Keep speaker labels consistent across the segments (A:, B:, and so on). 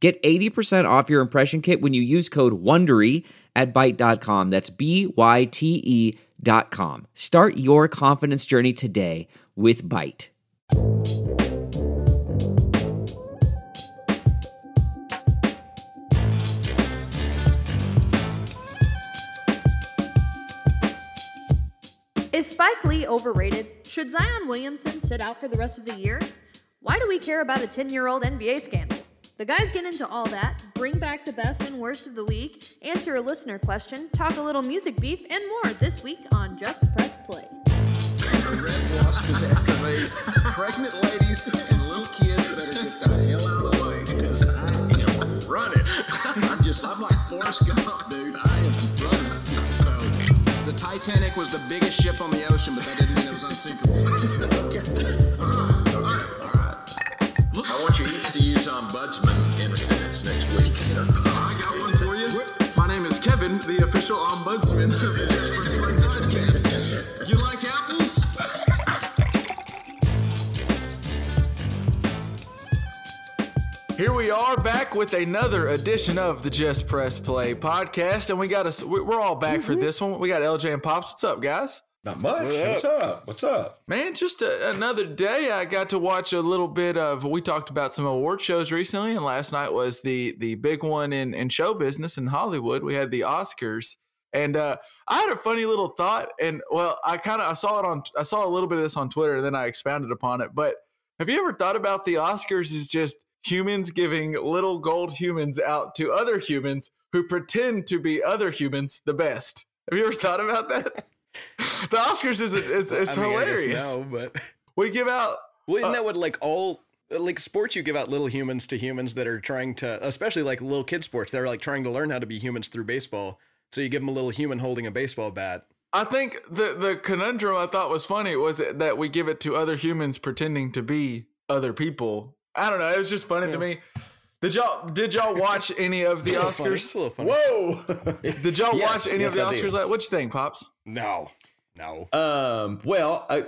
A: Get 80% off your impression kit when you use code WONDERY at Byte.com. That's B-Y-T-E dot com. Start your confidence journey today with Byte.
B: Is Spike Lee overrated? Should Zion Williamson sit out for the rest of the year? Why do we care about a 10 year old NBA scandal? The guys get into all that, bring back the best and worst of the week, answer a listener question, talk a little music beef, and more this week on Just Press Play.
C: The red wasp is after me. Pregnant ladies and little kids better get the hell out of the way because I am running. I'm just, I'm like Forrest Gump, dude. I am running. So, the Titanic was the biggest ship on the ocean, but that didn't mean it was unsinkable. Uh-huh. I want you each to use ombudsman in a sentence next week.
D: I got one for you. My name is Kevin, the official ombudsman of the Just Press Play podcast. You like apples?
E: Here we are back with another edition of the Just Press Play podcast, and we got us. We're all back for mm-hmm. this one. We got LJ and Pops. What's up, guys?
F: Not much. What's up? What's up?
E: Man, just a, another day. I got to watch a little bit of. We talked about some award shows recently, and last night was the the big one in in show business in Hollywood. We had the Oscars, and uh, I had a funny little thought. And well, I kind of I saw it on. I saw a little bit of this on Twitter, and then I expounded upon it. But have you ever thought about the Oscars as just humans giving little gold humans out to other humans who pretend to be other humans the best? Have you ever thought about that? the Oscars is it's, it's
G: I mean,
E: hilarious.
G: No, but
E: We give out
G: well, isn't
E: Uh,
G: that what like all like sports you give out little humans to humans that are trying to, especially like little kid sports, they're like trying to learn how to be humans through baseball. So you give them a little human holding a baseball bat.
E: I think the the conundrum I thought was funny was that we give it to other humans pretending to be other people. I don't know. It was just funny to me. Did y'all did y'all watch any of the
G: It's a little funny.
E: Oscars?
G: It's a little funny.
F: Whoa.
E: Did y'all
F: Yes,
E: watch any
F: yes,
E: of the
F: I
E: Oscars?
F: did.
E: Like, what you think, pops?
G: No, no.
F: um. Well, I,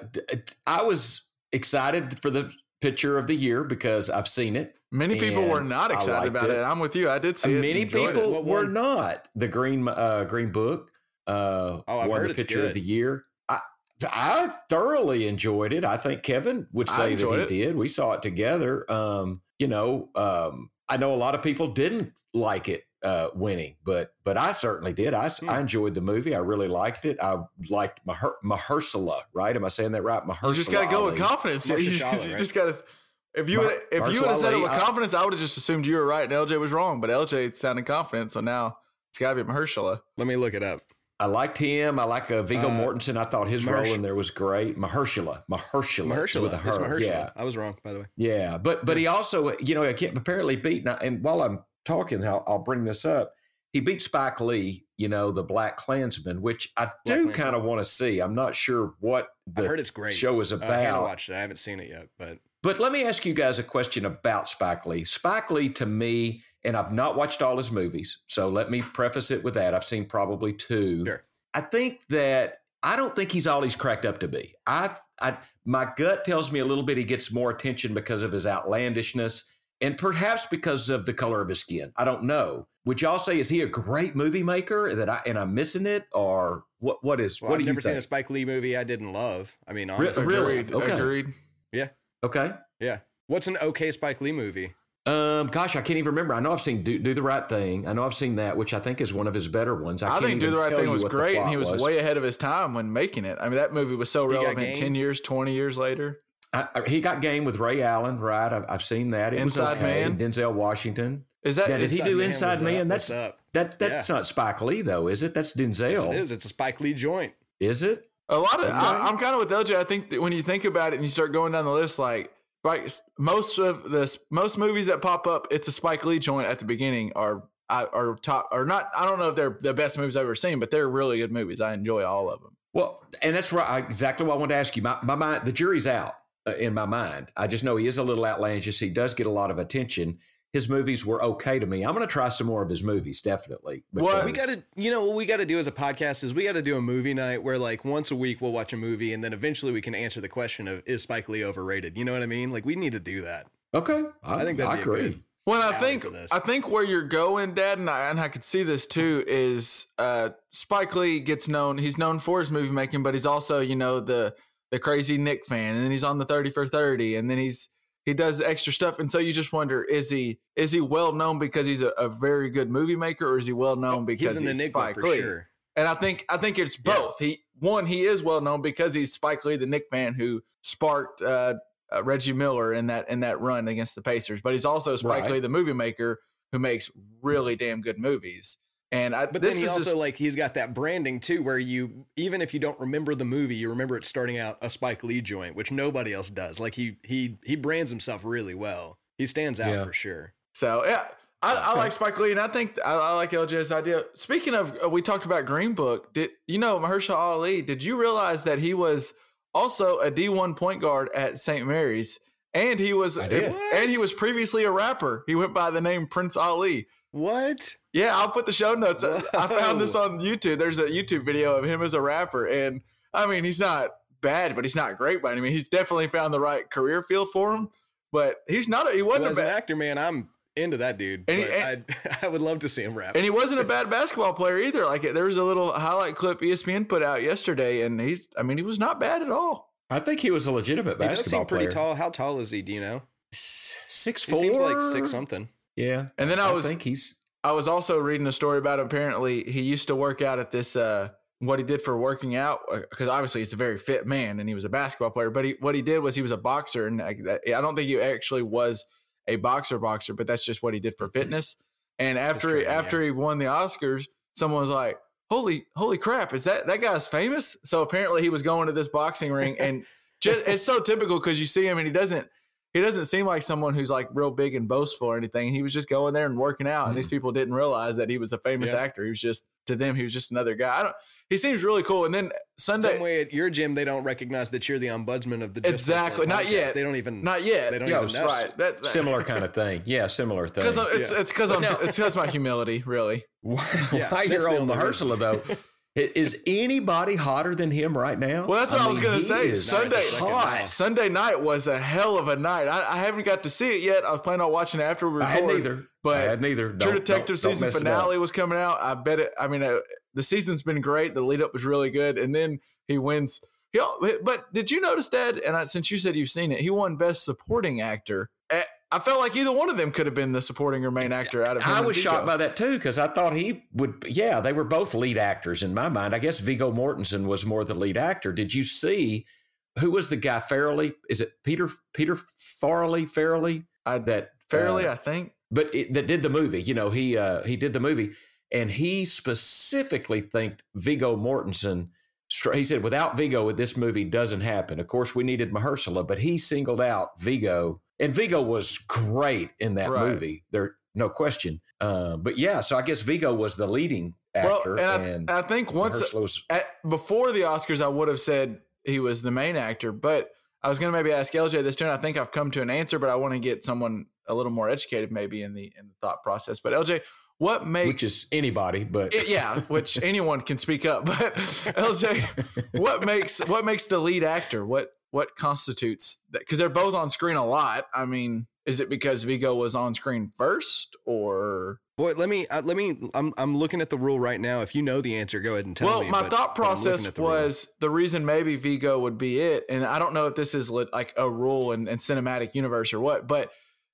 F: I was excited for the picture of the year because I've seen it.
E: Many people were not excited about it.
F: it.
E: I'm with you. I did see it.
F: Many people
E: it.
F: Were not. The Green uh, Green Book uh,
G: Oh, I've
F: won
G: heard
F: the
G: it's
F: picture of the year. I I thoroughly enjoyed it. I think Kevin would say that he
E: it.
F: did. We saw it together. Um, you know, um, I know a lot of people didn't like it uh, winning, but but I certainly did. I, s-
G: Hmm.
F: I enjoyed the movie. I really liked it. I liked Maher- Mahershala. Right? Am I saying that right? Mahershala.
E: You just gotta go with confidence. You, you-
G: Mahershala,
E: you
G: right?
E: just gotta. If you
F: Mar-
E: would, if you would have said it
F: Ali,
E: with
F: I-
E: confidence, I would have just assumed you were right and LJ was wrong. But LJ sounded confident, so now it's gotta be Mahershala.
G: Let me look it up.
F: I liked him. I like uh, Viggo
G: Uh,
F: Mortensen. I thought his role in there was great. Mahershala. Mahershala.
G: Mahershala.
F: With a
G: It's
F: her.
G: Mahershala.
F: Yeah.
G: I was wrong, by the way.
F: Yeah, but but he also, you know, I can't apparently beat. And, I- and while I'm talking, I'll, I'll bring this up. He beat Spike Lee, you know, the BlacKkKlansman, which I do kind of want to see. I'm not sure what the
G: heard it's great.
F: show is about.
G: Uh, Hannah
F: about.
G: watched it. I haven't seen it yet, but
F: But let me ask you guys a question about Spike Lee. Spike Lee, to me, and I've not watched all his movies, so let me preface it with that. I've seen probably two.
G: Sure.
F: I think that I don't think he's all he's cracked up to be. I, I, my gut tells me a little bit he gets more attention because of his outlandishness, and perhaps because of the color of his skin. I don't know. Would y'all say is he a great movie maker that I and I'm missing it, or what? What is?
G: well,
F: what
G: I've
F: do you
G: never seen a? Spike Lee movie I didn't love. I mean,
F: Re-
G: honestly.
F: really?
E: Agreed.
F: Okay.
E: Agreed.
F: Okay.
G: Yeah. What's an okay Spike Lee movie?
F: Um, gosh, I can't even remember. I know I've seen Do, Do the Right Thing. I know I've seen that, which I think is one of his better ones. I,
E: I,
F: can't
E: think Do
F: even
E: the Right Thing was great, and he
F: plot
E: was, way ahead of his time when making it. I mean, that movie was so
G: He
E: relevant. Ten years, twenty years later.
F: I, I- he got game with Ray Allen, right? I've, I've seen that. It
E: Inside
F: was okay.
E: Man?
F: Denzel Washington.
E: Is that?
F: Yeah, did he do
G: Man,
F: Inside
G: what's
F: Man?
G: up?
F: That's
G: up?
F: that. That's not Spike Lee though, is it? That's Denzel.
G: Yes, it is. It's a Spike Lee joint.
F: Is it?
E: a lot of?
F: Okay.
E: I, I'm kind of with LJ. I think that when you think about it and you start going down the list, like Spike, most of the most movies that pop up, it's a Spike Lee joint at the beginning are are top or not. I don't know if they're the best movies I've ever seen, but they're really good movies. I enjoy all of them.
F: Well, and that's right. Exactly what I wanted to ask you. My, my mind, the jury's out uh, in my mind. I just know he is a little outlandish. He does get a lot of attention. His movies were okay to me. I'm going to try some more of his movies, definitely.
E: Well,
G: we got to, you know, what we got to do as a podcast is we got to do a movie night where, like, once a week we'll watch a movie, and then eventually we can answer the question of is Spike Lee overrated? You know what I mean? Like, we need to do that.
F: Okay,
G: I, think that'd
F: I
G: be a
F: agree.
G: good.
E: Well, I think
G: for this.
E: I think where you're going, Dad, and I and I could see this too is uh, Spike Lee gets known. He's known for his movie making, but he's also you know the the crazy Knick fan, and then he's on the Thirty for Thirty, and then he's he does extra stuff, and so you just wonder is he is he well known because he's a, a very good movie maker, or is he well known because
G: he's an
E: he's Spike
G: for
E: Lee?
G: sure.
E: And I think I think it's both. He one he is well known because he's Spike Lee, the Knick fan who sparked uh, uh, Reggie Miller in that in that run against the Pacers. But he's also Spike
F: Right.
E: Lee, the movie maker who makes really damn good movies. And I,
G: But then he also
E: just-
G: like he's got that branding too, where you even if you don't remember the movie, you remember it starting out a Spike Lee joint, which nobody else does. Like he he he brands himself really well. He stands out
F: Yeah.
G: for sure.
E: so yeah. I, I like Spike Lee, and I think I, I like LJ's idea. Speaking of, uh, we talked about Green Book. Did you know Mahershala Ali? Did you realize that he was also a D one point guard at St. Mary's, and he was and he was previously a rapper. He went by the name Prince Ali.
G: What?
E: Yeah, I'll put the show notes. I I found this on YouTube. There's a YouTube video of him as a rapper, and I mean, he's not bad, but he's not great by any means. He's definitely found the right career field for him. But he's not. A, he wasn't
G: Well,
E: a
G: as an
E: bad,
G: actor, man, I'm into that dude.
E: And he-
G: but
E: and-
G: I'd- I would love to see him rap.
E: and he wasn't a bad basketball player either. Like there was a little highlight clip ESPN put out yesterday, and he's. I mean, he was not bad at all.
F: I think he was a legitimate
G: he does
F: basketball
G: seem pretty
F: player.
G: tall. How tall is he? Do you know?
F: S- Six
G: He
F: four.
G: seems like six something.
F: Yeah,
E: And then I was.
F: think he's.
E: I was also reading a story about him. apparently he used to work out at this uh what he did for working out because obviously he's a very fit man and he was a basketball player but he what he did was he was a boxer and I, I don't think he actually was a boxer boxer but that's just what he did for fitness. And after he, after he won the Oscars someone was like holy holy crap is that that guy's famous? So apparently he was going to this boxing ring and just it's so typical because you see him and he doesn't he doesn't seem like someone who's like real big and boastful or anything. He was just going there and working out, and these mm-hmm. people didn't realize that he was a famous
G: Yeah.
E: actor. He was just to them, he was just another guy. I don't. He seems really cool. And then Sunday,
G: Same way at your gym, they don't recognize that you're the ombudsman of the Just
E: Exactly. Not
G: podcast.
E: yet.
G: They don't even.
E: not yet.
G: They don't
F: Yeah,
G: even know.
E: right. That, that,
F: Similar kind of thing. Yeah, similar thing.
E: Because it's
G: Yeah.
E: it's because I'm
F: now-
E: it's because my humility, really.
F: While
G: Yeah,
F: while
G: that's
F: you're
G: the
F: on
G: only reason.
F: Though, i- is anybody hotter than him right now?
E: Well, that's what I, was
F: mean,
E: gonna say. Sunday
F: hot.
E: Sunday night was a hell of a night. I, I haven't got to see it yet. I was planning on watching it after we were.
F: I had neither.
E: But
F: I had neither.
E: True
F: Don't-
E: Detective
F: don't- don't
E: season
F: it
E: finale was coming out. I bet it. I mean, uh, the season's been great. The lead up was really good, and then he wins. He, but did you notice, Dad? And I, since you said you've seen it, he won Best Supporting Actor. Eh, I felt like either one of them could have been the supporting or main actor out of. him
F: I was shocked by that too because I thought he would. Yeah, they were both lead actors in my mind. I guess Viggo Mortensen was more the lead actor. Did you see who was the guy? Farrelly? Is it Peter Peter Farley? Farrelly?
E: I-
F: that
E: Fairly,
F: uh,
E: I think.
F: but it, that did the movie. You know, he uh, he did the movie, and he specifically thanked Viggo Mortensen. He said, "Without Viggo, this movie doesn't happen." Of course, we needed Mahershala, but he singled out Viggo, and Viggo was great in that
E: Right.
F: movie. There, no question. Uh, but yeah, so I guess Viggo was the leading actor,
E: well, and,
F: and,
E: I, I think once
F: was.
E: at, before the Oscars, I would have said he was the main actor, but I was going to maybe ask LJ this turn. I think I've come to an answer, but I want to get someone a little more educated, maybe in the in the thought process. But LJ, what makes
F: Which is anybody, but
E: it, yeah, which anyone can speak up. But LJ, what makes what makes the lead actor? What what constitutes that? Because they're both on screen a lot. I mean, is it because Viggo was on screen first, or
G: Boy, let me uh, let me. I'm I'm looking at the rule right now. If you know the answer, go ahead and tell
E: well,
G: me.
E: Well, my
G: but-
E: thought
G: but I'm looking
E: process
G: the rule.
E: was the reason maybe Viggo would be it, and I don't know if this is like a rule in, in cinematic universe or what, but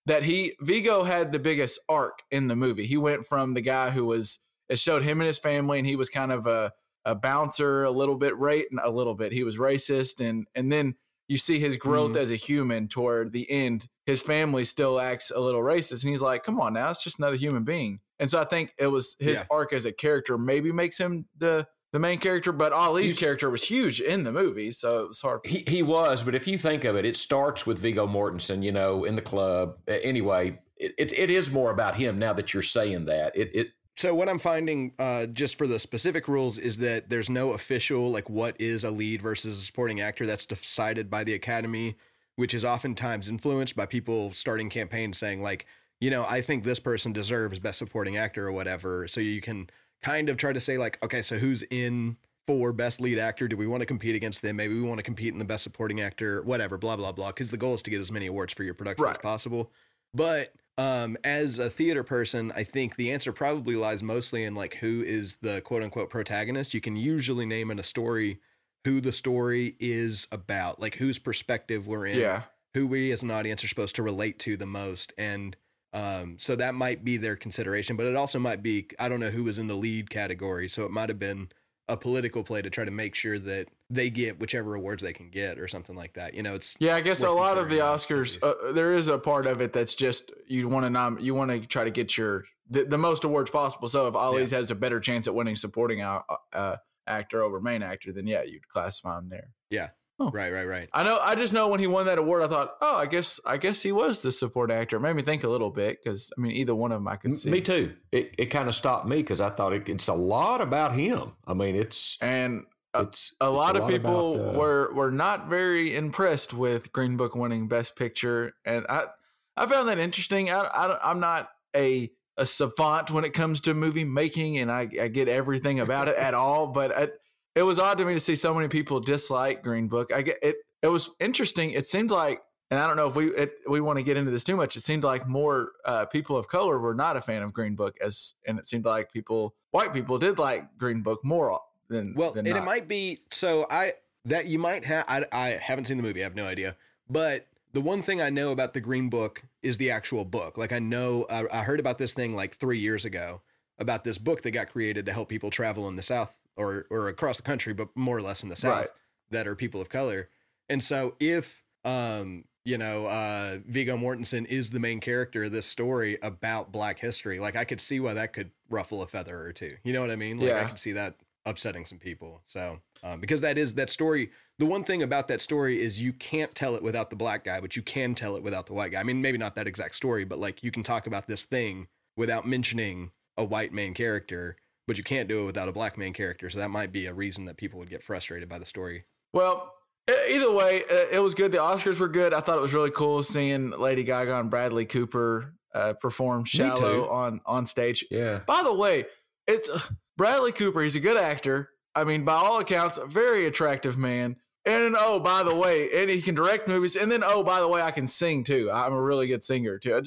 E: that he Viggo had the biggest arc in the movie. He went from the guy who was it showed him and his family, and he was kind of a a bouncer, a little bit rate, a little bit. He was racist, and and then you see his growth
G: Mm-hmm.
E: as a human toward the end. His family still acts a little racist, and he's like, "Come on now, it's just another human being." And so I think it was his
G: Yeah.
E: arc as a character maybe makes him the the main character, but Ali's
F: You s-
E: character was huge in the movie, so it was hard. For
F: He, he was, but if you think of it, it starts with Viggo Mortensen, you know, in the club. Anyway, it, it, it is more about him now that you're saying that. It, it
G: So what I'm finding, uh, just for the specific rules, is that there's no official like what is a lead versus a supporting actor. That's decided by the Academy, which is oftentimes influenced by people starting campaigns saying like, you know, I think this person deserves best supporting actor or whatever. So you can kind of try to say like, okay, so who's in for best lead actor? Do we want to compete against them? Maybe we want to compete in the best supporting actor, whatever, blah blah blah. Because the goal is to get as many awards for your production as possible. But um, as a theater person, I think the answer probably lies mostly in like who is the quote unquote protagonist. You can usually name in a story who the story is about, like whose perspective we're in,
E: yeah,
G: who we as an audience are supposed to relate to the most. And um, so that might be their consideration, but it also might be, I don't know who was in the lead category. So it might have been a political play to try to make sure that they get whichever awards they can get or something like that. You know, it's
E: yeah. I guess a lot of the Oscars, uh, there is a part of it that's just you want to nom- you want to try to get your the, the most awards possible. So if Ali's has a better chance at winning supporting uh, uh, actor over main actor, then yeah, you'd classify him there. Oh.
G: right, right, right.
E: I know. I just know when he won that award, I thought, oh, I guess, I guess he was the support actor. It made me think a little bit because I mean, either one of them I could see.
F: me too. It, it kind of stopped me because I thought it, it's a lot about him. I mean, it's
E: And a-
F: it's
E: a
F: it's
E: lot of people
F: about, uh,
E: were were not very impressed with Green Book winning Best Picture, and I I found that interesting. I, I I'm not a a savant when it comes to movie making, and I, I get everything about it at all. But it, was odd to me to see so many people dislike Green Book. I get it. It was interesting. It seemed like, and I don't know if we it, we want to get into this too much. It seemed like more uh, people of color were not a fan of Green Book, as and it seemed like people, white people, did like Green Book more than
G: Well,
E: than
G: and
E: not.
G: it might be so I that you might have I, I haven't seen the movie, I have no idea. But the one thing I know about the Green Book is the actual book. Like I know I, I heard about this thing like three years ago about this book that got created to help people travel in the South or or across the country, but more or less in the South
E: Right.
G: that are people of color. And so if um you know, uh, Viggo Mortensen is the main character of this story about Black history. Like, I could see why that could ruffle a feather or two. You know what I mean? Like, I could see that upsetting some people. So, um, because that is that story. The one thing about that story is you can't tell it without the black guy, but you can tell it without the white guy. I mean, maybe not that exact story, but like you can talk about this thing without mentioning a white main character, but you can't do it without a black main character. So that might be a reason that people would get frustrated by the story.
E: Well, either way, it was good. The Oscars were good. I thought it was really cool seeing Lady Gaga and Bradley Cooper uh, perform "Shallow" on on stage.
F: yeah.
E: By the way, it's uh, Bradley Cooper. He's a good actor. I mean, by all accounts, a very attractive man. And oh, by the way, and he can direct movies. And then oh, by the way, I can sing too. I'm a really good singer too.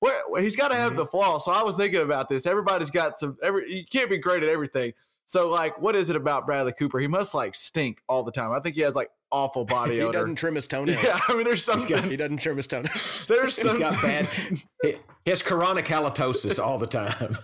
E: Where, where- he's got to have mm-hmm. the flaw. So I was thinking about this. Everybody's got some. Every you can't be great at everything. So like, what is it about Bradley Cooper? He must like stink all the time. I think he has like awful body
G: he
E: odor.
G: He doesn't trim his toenails.
E: Yeah, I mean, there's
G: He's got- he doesn't trim his toenails.
E: There's
F: He's
E: some,
F: got bad. he, he has chronic halitosis all the time.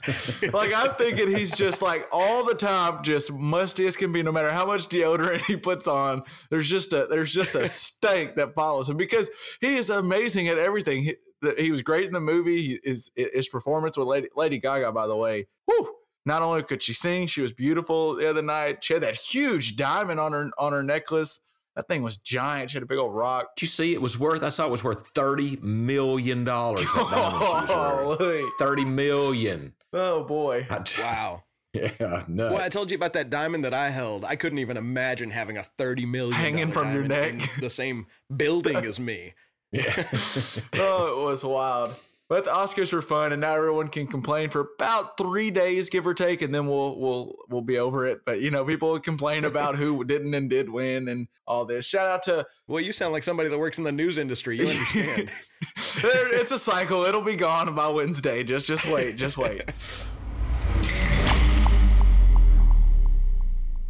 E: like I'm thinking he's just like all the time, just musty as can be. No matter how much deodorant he puts on, there's just a there's just a stank that follows him because he is amazing at everything. He, he was great in the movie. He, his his performance with Lady Lady Gaga, by the way, whew, Not only could she sing, she was beautiful the other night. She had that huge diamond on her on her necklace. That thing was giant. She had a big old rock.
F: Did you see it was worth? I saw it was worth thirty million dollars. That diamond she was wearing.
E: Holy.
F: Thirty million.
E: Oh boy.
F: I-
G: Wow.
F: Yeah, nuts.
G: Well, I told you about that diamond that I held. I couldn't even imagine having a thirty million
E: Hanging from your neck.
G: in the same building as me.
E: oh, it was wild. But the Oscars were fun, and now everyone can complain for about three days, give or take, and then we'll we'll we'll be over it. But you know, people complain about who didn't and did win, and all this. Shout out to
G: Well, you sound like somebody that works in the news industry. You understand?
E: It's a cycle. It'll be gone by Wednesday. Just just wait. Just wait.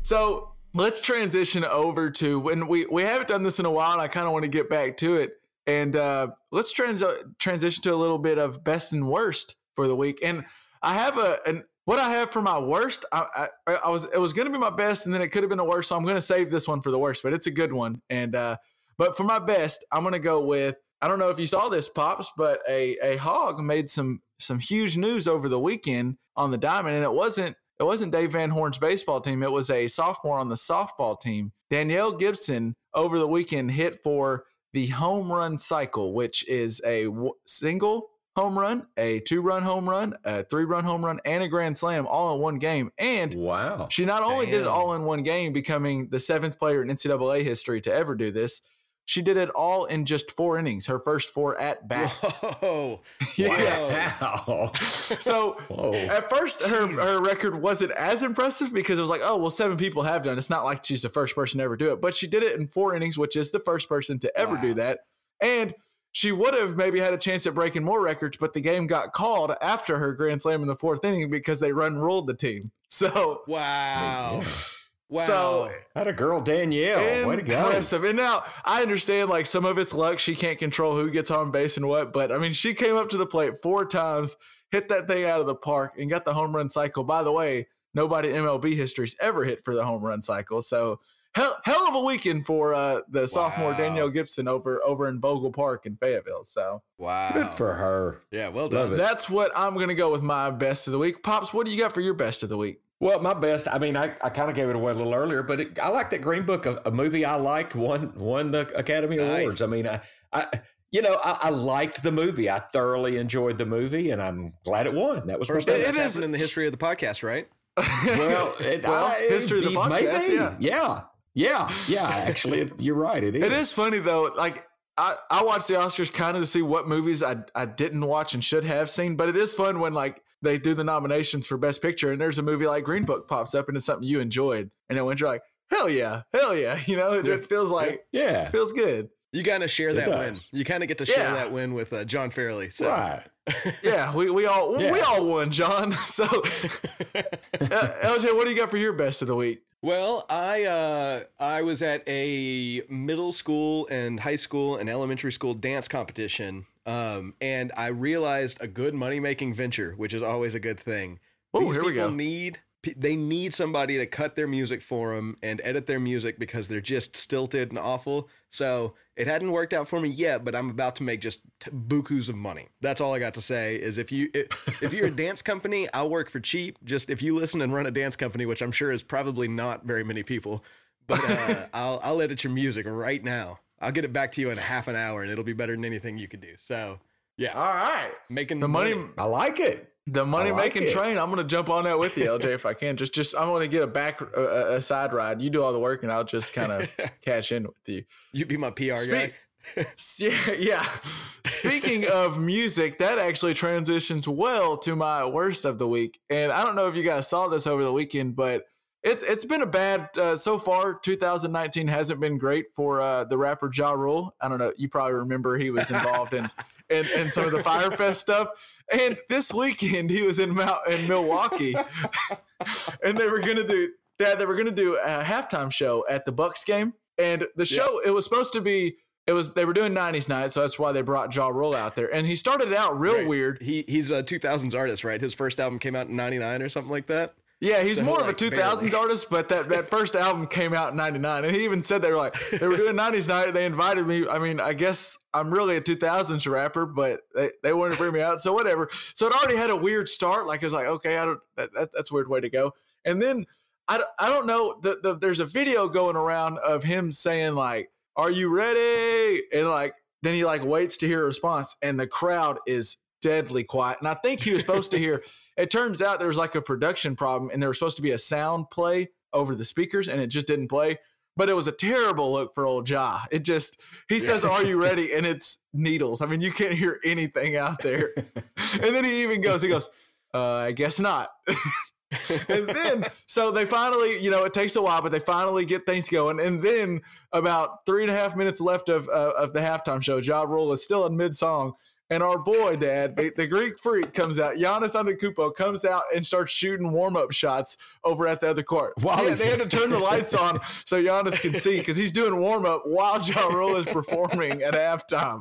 E: So let's transition over to when we we haven't done this in a while, and I kind of want to get back to it. And uh, let's trans- transition to a little bit of best and worst for the week. And I have a an what I have for my worst. I I, I was it was going to be my best, and then it could have been the worst. So I'm going to save this one for the worst, but it's a good one. And uh, but for my best, I'm going to go with I don't know if you saw this, pops, but a a hog made some some huge news over the weekend on the diamond, and it wasn't it wasn't Dave Van Horn's baseball team. It was a sophomore on the softball team. Danielle Gibson over the weekend hit for the home run cycle, which is a w- single home run, a two run home run, a three run home run, and a grand slam all in one game. And
F: Wow.
E: she not only did it all in one game, becoming the seventh player in NCAA history to ever do this, she did it all in just four innings, her first four at bats.
G: Whoa.
E: Yeah.
F: Wow.
E: So
F: Whoa.
E: at first, her her record wasn't as impressive because it was like, oh well, seven people have done. it. It's not like she's the first person to ever do it, but she did it in four innings, which is the first person to ever do that. And she would have maybe had a chance at breaking more records, but the game got called after her grand slam in the fourth inning because they run ruled the team. So
G: Wow. Oh, Wow.
E: so
F: Had a girl, Danielle. Way to go.
E: Impressive. And now I understand like some of it's luck. She can't control who gets on base and what, but I mean, she came up to the plate four times, hit that thing out of the park, and got the home run cycle. By the way, nobody in MLB history's ever hit for the home run cycle. So hell, hell of a weekend for uh, the sophomore Danielle Gibson over over in Bogle Park in Fayetteville. So
G: wow.
F: Good for her.
G: Yeah, well done.
E: that's what I'm gonna go with my best of the week. Pops, what do you got for your best of the week?
F: Well, my best. I mean, I, I kind of gave it away a little earlier, but it, I like that Green Book, a, a movie I liked, won won the Academy
G: Nice.
F: Awards. I mean, I, I you know, I, I liked the movie. I thoroughly enjoyed the movie, and I'm glad it won. That was
G: First
F: my
G: time
E: It
G: that's
E: is-
G: happened in the history of the podcast, right?
F: well, it,
E: Well,
F: I-
E: history of the podcast,
F: maybe.
E: yeah.
F: yeah, yeah, yeah. Actually, it, you're right. It is.
E: It is funny though. Like I, I watch the Oscars kind of to see what movies I, I didn't watch and should have seen, but it is fun when like they do the nominations for Best Picture and there's a movie like Green Book pops up and it's something you enjoyed, and then when you're like, hell yeah, hell yeah, you know, it, it feels like
F: Yeah.
E: feels good.
G: You kind of share that win. You kind of get to share
E: Yeah.
G: that win with uh, John Fairley. So.
F: Right.
E: Yeah, we, we all we all won, John. So, uh, LJ, what do you got for your best of the week?
G: Well, I uh, I was at a middle school and high school and elementary school dance competition, um, and I realized a good money making venture, which is always a good thing.
E: Oh,
G: These
E: here we
G: people
E: go.
G: need they need somebody to cut their music for them and edit their music because they're just stilted and awful. So it hadn't worked out for me yet, but I'm about to make just t- bukus of money. That's all I got to say. Is if you if, if you're a dance company, I'll work for cheap. Just if you listen and run a dance company, which I'm sure is probably not very many people, but uh, I'll I'll edit your music right now. I'll get it back to you in half an hour, and it'll be better than anything you could do. So yeah,
E: All right,
G: making
E: the money.
F: I like it.
E: The money
F: like
E: making
F: it.
E: train. I'm gonna jump on that with you, LJ, if I can. Just, just, I want to get a back, a, a side ride. You do all the work, and I'll just kind of cash in with you.
G: You be my PR
E: Speak-
G: guy.
E: Yeah, yeah. Speaking of music, that actually transitions well to my worst of the week. And I don't know if you guys saw this over the weekend, but it's it's been a bad uh, so far. 2019 hasn't been great for uh, the rapper Ja Rule. I don't know. You probably remember he was involved in, in in some of the Fyre Fest stuff. And this weekend he was in Mount, in Milwaukee, and they were gonna do that. They were gonna do a halftime show at the Bucks game, and the show it was supposed to be. It was they were doing '90s night, so that's why they brought Ja Rule out there. And he started it out real
G: Right.
E: weird.
G: He he's a 2000s artist, right? His first album came out in 99 or something like that.
E: Yeah, he's more
G: like,
E: of a 2000s
G: barely.
E: artist, but that, that first album came out in 99. And he even said they were like, they were doing 90s night. They invited me. I mean, I guess I'm really a 2000s rapper, but they, they wanted to bring me out. So whatever. So it already had a weird start. Like, it was like, okay, I don't, that, that, that's a weird way to go. And then I, don't- I don't know. The, the, there's a video going around of him saying, like, are you ready? And like, then he like waits to hear a response, and the crowd is deadly quiet. And I think he was supposed to hear. It turns out there was like a production problem, and there was supposed to be a sound play over the speakers, and it just didn't play. But it was a terrible look for old Ja. It just he says, "Are you ready?" and it's needles. I mean, you can't hear anything out there. and then he even goes, he goes, uh, "I guess not." and then so they finally, you know, it takes a while, but they finally get things going. And then about three and a half minutes left of uh, of the halftime show, Ja Rule is still in mid song. And our boy, Dad, the, the Greek freak, comes out. Giannis Antetokounmpo comes out and starts shooting warm up shots over at the other court.
F: While
E: yeah, they had to turn the lights on so Giannis can see because he's doing warm up while Ja Rule is performing at halftime.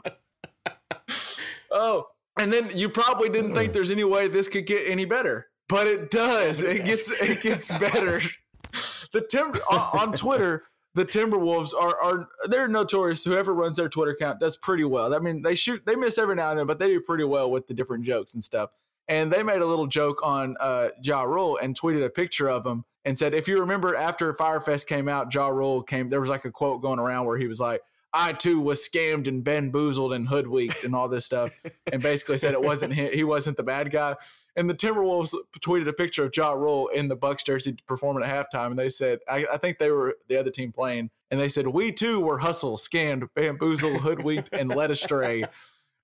E: Oh, and then you probably didn't think there's any way this could get any better, but it does. It gets it gets better. The Timber on, on Twitter, the Timberwolves are are they're notorious. Whoever runs their Twitter account does pretty well. I mean, they shoot they miss every now and then, but they do pretty well with the different jokes and stuff. and they made a little joke on uh, Ja Rule and tweeted a picture of him and said, if you remember after Fyre Fest came out, Ja Rule came. There was like a quote going around where he was like, "I too was scammed and bamboozled and hoodwinked and all this stuff," and basically said it wasn't he wasn't the bad guy. And the Timberwolves tweeted a picture of Ja Rule in the Bucks jersey performing at halftime, and they said, I, I think they were the other team playing, and they said, "We too were hustled, scammed, bamboozled, hoodwinked, and led astray,"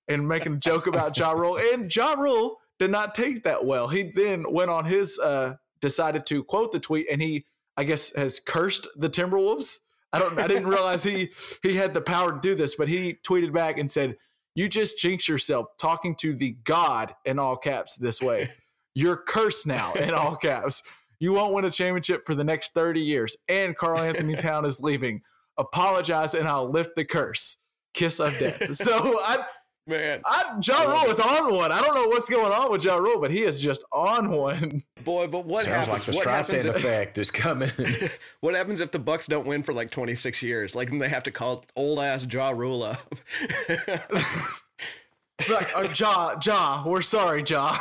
E: and making a joke about Ja Rule. And Ja Rule did not take that well. He then went on his uh, decided to quote the tweet, and he, I guess, has cursed the Timberwolves. I don't. I didn't realize he he had the power to do this, but he tweeted back and said, "You just jinx yourself talking to the God in all caps this way. You're cursed now in all caps. You won't win a championship for the next thirty years, and Karl-Anthony Town is leaving. Apologize, and I'll lift the curse. Kiss of death." So I.
G: Man,
E: I, Ja Rule is on one. I don't know what's going on with Ja Rule, but he is just on one.
G: boy, but what
F: Sounds
G: happens?
F: like the
G: what happens
F: Streisand effect is coming.
G: what happens if the Bucks don't win for like 26 years? Like then they have to call old ass Ja Rule up.
E: Like, uh, Ja, Ja, we're sorry, Ja.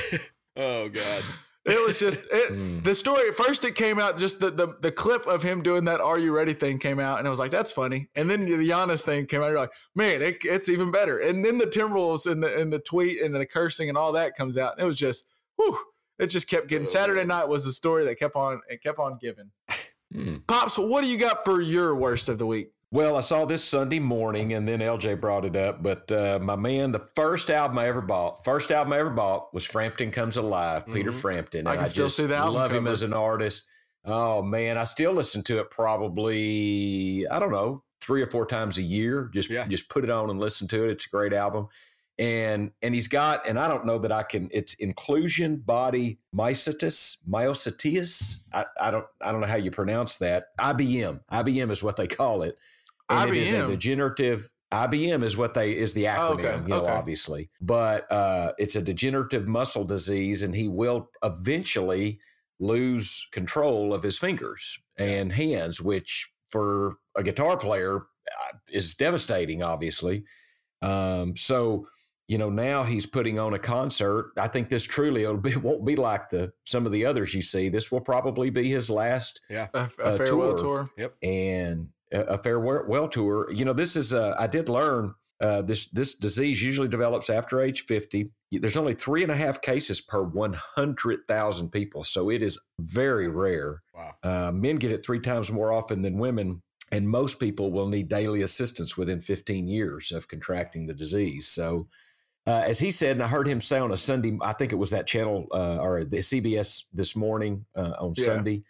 G: oh god.
E: It was just it, the story. At first, it came out just the, the the clip of him doing that "Are you ready?" thing came out, and I was like, "That's funny." And then the Giannis thing came out. You're like, "Man, it, it's even better." And then the Timberwolves and the and the tweet and the cursing and all that comes out. And it was just, whew, it just kept getting. Saturday night was the story that kept on it kept on giving.
F: Hmm.
E: Pops, what do you got for your worst of the week?
F: Well, I saw this Sunday morning, and then LJ brought it up. But uh, my man, the first album I ever bought, first album I ever bought was Frampton Comes Alive, Peter
G: Mhm.
F: Frampton. And
E: I can still
F: just
E: see album
F: love him
E: cover.
F: as an artist. Oh man, I still listen to it probably I don't know three or four times a year. Just
G: Yeah.
F: just put it on and listen to it. It's a great album. And and he's got and I don't know that I can. It's inclusion body myositis myositis. I, I don't I don't know how you pronounce that. IBM IBM is what they call it. And it is a
E: IBM?
F: degenerative IBM is what they is the acronym,
E: Oh, okay,
F: you know,
E: okay.
F: obviously. But uh, it's a degenerative muscle disease, and he will eventually lose control of his fingers and hands, which for a guitar player uh, is devastating, obviously. Um, so you know now he's putting on a concert. I think this truly it'll be, won't be like the some of the others you see. This will probably be his last
E: A, a
F: Uh,
E: farewell
F: tour.
E: tour.
F: and a, farewell tour. You know, this is uh, I did learn uh, this this disease usually develops after age fifty. There's only three and a half cases per one hundred thousand people, so it is very rare.
G: Wow.
F: Uh, men get it three times more often than women, and most people will need daily assistance within 15 years of contracting the disease. So. Uh, as he said, and I heard him say on a Sunday, I think it was that channel uh, or the CBS this morning uh, on
E: Yeah.
F: Sunday,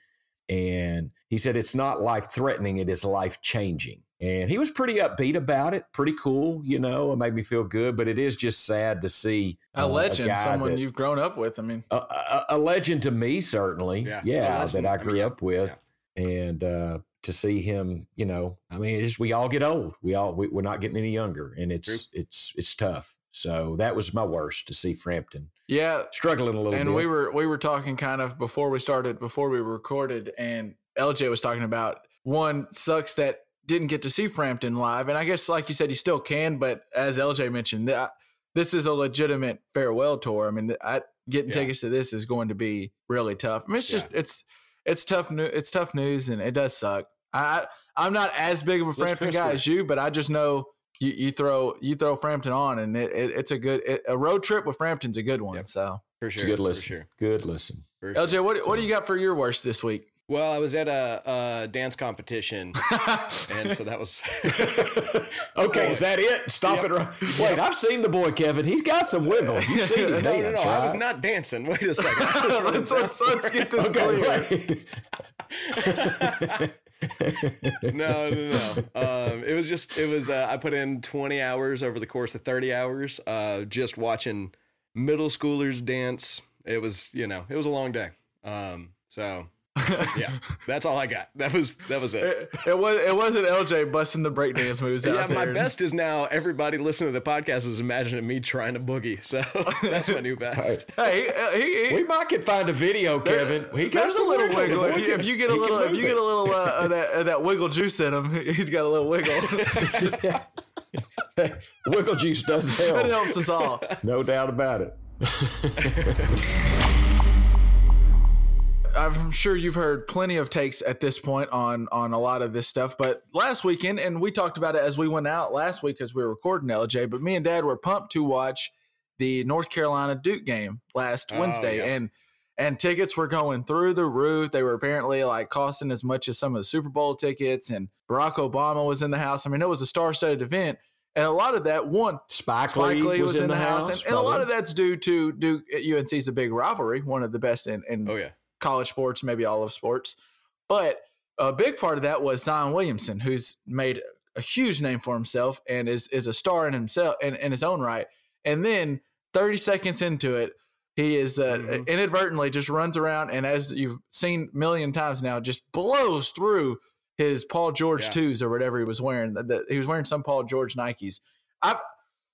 F: and he said it's not life threatening, it is life changing. And he was pretty upbeat about it, pretty cool, you know. It made me feel good, but it is just sad to see
E: A
F: uh,
E: legend,
F: guy
E: someone
F: that-
E: you've grown up with. I mean,
F: a, a, a legend to me, certainly.
G: Yeah,
F: Yeah, that I
G: I mean,
F: grew up with, and uh, to see him, you know, I mean, it's, we all get old. We all we, we're not getting any younger, and it's it's it's tough. So that was my worst to see Frampton
E: yeah.
F: struggling a little bit.
E: And
F: bit.
E: we were we were talking kind of before we started, before we recorded, and LJ was talking about one sucks that didn't get to see Frampton live, and I guess like you said, you still can, but as LJ mentioned, th- this is a legitimate farewell tour. I mean, I, getting
G: Yeah.
E: tickets to this is going to be really tough. I mean, it's
G: Yeah.
E: just it's it's tough news. It's tough news, and it does suck. I- I'm not as big of a Frampton guy as you, but I just know. You, you throw you throw Frampton on and it, it, it's a good it, a road trip with Frampton's a good one.
G: Yep.
E: So
G: For
F: it's a good
G: for
F: listen.
G: sure,
F: Good listen.
G: for
E: LJ,
G: sure.
E: what what do you got for your worst this week?
G: Well, I was at a, a dance competition, and so that was.
F: Okay, is that it? Stop
G: Yep.
F: it! Right. Wait, I've seen the boy Kevin. He's got some wiggle. You've seen him
G: no, no,
F: dance,
G: no. I was not dancing. Wait a second. I was running
E: let's, let's, let's get this
F: Okay,
E: clear.
G: No, no, no. Um, it was just it was. Uh, I put in twenty hours over the course of thirty hours, uh, just watching middle schoolers dance. It was, you know, it was a long day. Um, so yeah, that's all I got. That was that was it.
E: It, it was it wasn't LJ busting the breakdance moves out
G: Yeah, my
E: there.
G: best is now everybody listening to the podcast is imagining me trying to boogie. So that's my new best.
E: Hey, uh, he, he,
F: we might could find a video, Kevin. He got
E: there's a little wiggle. If you, if you get a little, if you get a little uh, of that of that wiggle juice in him, he's got a little wiggle.
F: wiggle juice does
E: it
F: help.
E: helps us all.
F: No doubt about it.
E: I'm sure you've heard plenty of takes at this point on on a lot of this stuff. But last weekend, and we talked about it as we went out last week as we were recording LJ. But me and Dad were pumped to watch the North Carolina Duke game last
G: Oh,
E: Wednesday,
G: yeah.
E: and and tickets were going through the roof. They were apparently like costing as much as some of the Super Bowl tickets. And Barack Obama was in the house. I mean, it was a star-studded event, and a lot of that one
F: Spike,
E: Spike
F: Lee
E: Lee was, in the house, and, and a lot of that's due to Duke at UNC is a big rivalry, one of the best in, in
G: Oh yeah.
E: College sports, maybe all of sports. But a big part of that was Zion Williamson, who's made a huge name for himself and is is a star in himself in, in his own right. And then 30 seconds into it, he is uh,
G: Mhm.
E: inadvertently just runs around and as you've seen a million times now, just blows through his Paul George
G: Yeah.
E: twos or whatever he was wearing. The- the- he was wearing some Paul George Nikes. I've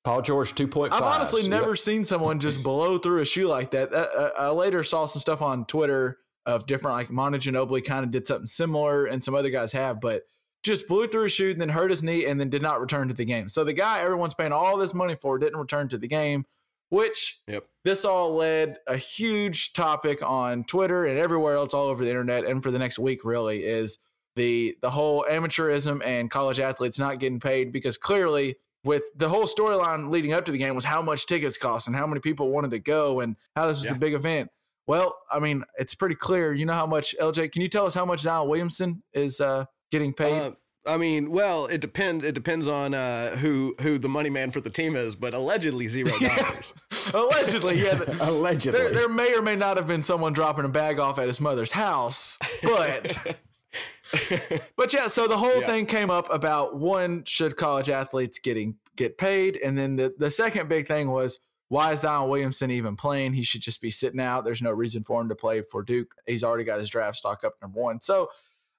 F: Paul George 2.5.
E: I've honestly
F: Yep.
E: never seen someone just blow through a shoe like that. Uh, uh, I later saw some stuff on Twitter of different, like Manu Ginobili kind of did something similar, and some other guys have, but just blew through a shoe and then hurt his knee and then did not return to the game. So the guy everyone's paying all this money for didn't return to the game, which
G: Yep.
E: this all led a huge topic on Twitter and everywhere else all over the internet and for the next week really is the the whole amateurism and college athletes not getting paid because clearly with the whole storyline leading up to the game was how much tickets cost and how many people wanted to go and how this was
G: Yeah.
E: a big event. Well, I mean, it's pretty clear. You know how much LJ? Can you tell us how much Zion Williamson is uh, getting paid?
G: Uh, I mean, well, it depends. It depends on uh, who who the money man for the team is, but allegedly zero dollars.
E: Allegedly, yeah. th-
F: Allegedly.
E: There, there may or may not have been someone dropping a bag off at his mother's house, but but yeah. So the whole
G: Yeah.
E: thing came up about one: should college athletes getting get paid, and then the the second big thing was why is Zion Williamson even playing? He should just be sitting out. There's no reason for him to play for Duke. He's already got his draft stock up number one. So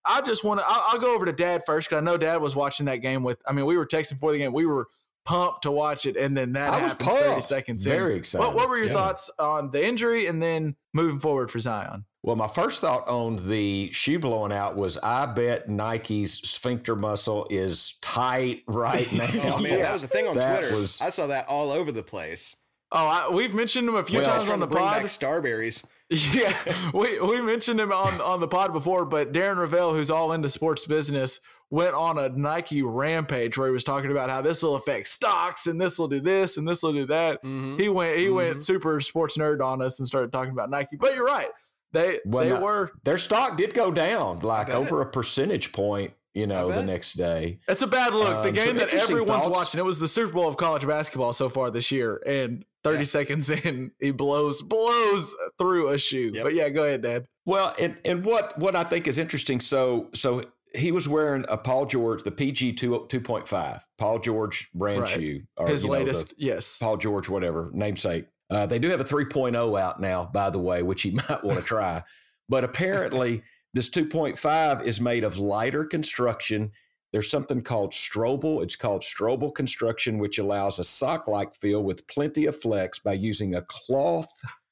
E: I just want to. I'll, I'll go over to Dad first because I know Dad was watching that game with. I mean, we were texting before the game. We were pumped to watch it, and then that
F: I was
E: happens thirty seconds.
F: Very
E: What,
F: excited.
E: what were your
G: Yeah.
E: thoughts on the injury and then moving forward for Zion?
F: Well, my first thought on the shoe blowing out was I bet Nike's sphincter muscle is tight right oh, now.
G: oh man, that was a thing on
F: That
G: Twitter.
F: was-
G: I saw that all over the place.
E: Oh, I, we've mentioned him a few
F: Well-
E: times on the
G: to bring
E: pod.
G: back Starberries.
E: Yeah, we we mentioned him on on the pod before, but Darren Rovell, who's all into sports business, went on a Nike rampage where he was talking about how this will affect stocks and this will do this and this will do that.
G: Mhm.
E: He went he
G: Mhm.
E: went super sports nerd on us and started talking about Nike. But you're right, they
F: Well,
E: they were.
F: Their stock did go down like over a percentage point, you know, the next day.
E: It's a bad look. the
F: Um,
E: game that everyone's
F: thoughts.
E: watching. It was the Super Bowl of college basketball so far this year, and 30
G: Yeah.
E: seconds in, he blows blows through a shoe.
G: Yep.
E: But yeah, go ahead, Dad.
F: Well, and and what what I think is interesting, so so he was wearing a Paul George, the PG two two point five, Paul George brand
E: Right.
F: shoe, or,
E: His
F: you know,
E: latest, yes.
F: Paul George, whatever namesake. Uh, they do have a 3.0 out now, by the way, which you might want to try. But apparently, this 2.5 is made of lighter construction. There's something called Strobel. It's called Strobel construction, which allows a sock like feel with plenty of flex by using a cloth.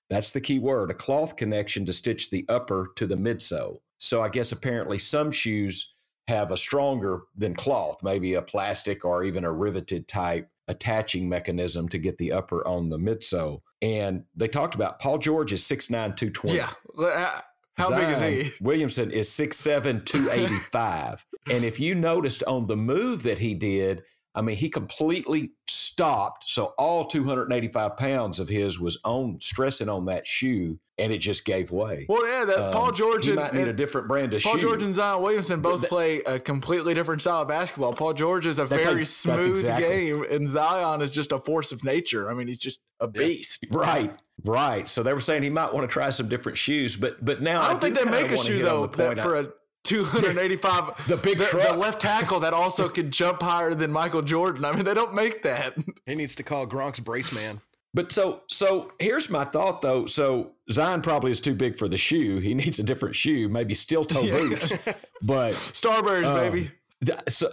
F: That's the key word a cloth connection to stitch the upper to the midsole. So I guess apparently some shoes have a stronger than cloth, maybe a plastic or even a riveted type attaching mechanism to get the upper on the midsole. And they talked about Paul George is 6'9, 220.
E: Yeah. How big is he?
F: Williamson is 6'7, 285. and if you noticed on the move that he did, I mean, he completely stopped. So all 285 pounds of his was on stressing on that shoe, and it just gave way.
E: Well, yeah, that
F: Um,
E: Paul George
F: he
E: and,
F: might need a different brand of
E: Paul
F: shoe.
E: George and Zion Williamson both
F: But-
E: play a completely different style of basketball. Paul George is a very smooth
F: exactly-
E: game, and Zion is just a force of nature. I mean, he's just a beast.
F: Right, right. So they were saying he might want to try some different shoes, but but now
E: I don't think
F: do
E: they make a shoe though
F: the
E: that for a 285
F: The big
E: the, the left tackle that also can jump higher than Michael Jordan. I mean, they don't make that.
G: He needs to call Gronk's brace man.
F: But so so here's my thought though. So Zion probably is too big for the shoe. He needs a different shoe, maybe steel toe
E: Yeah.
F: boots. But
E: Starburst,
F: Um,
E: baby.
F: th- so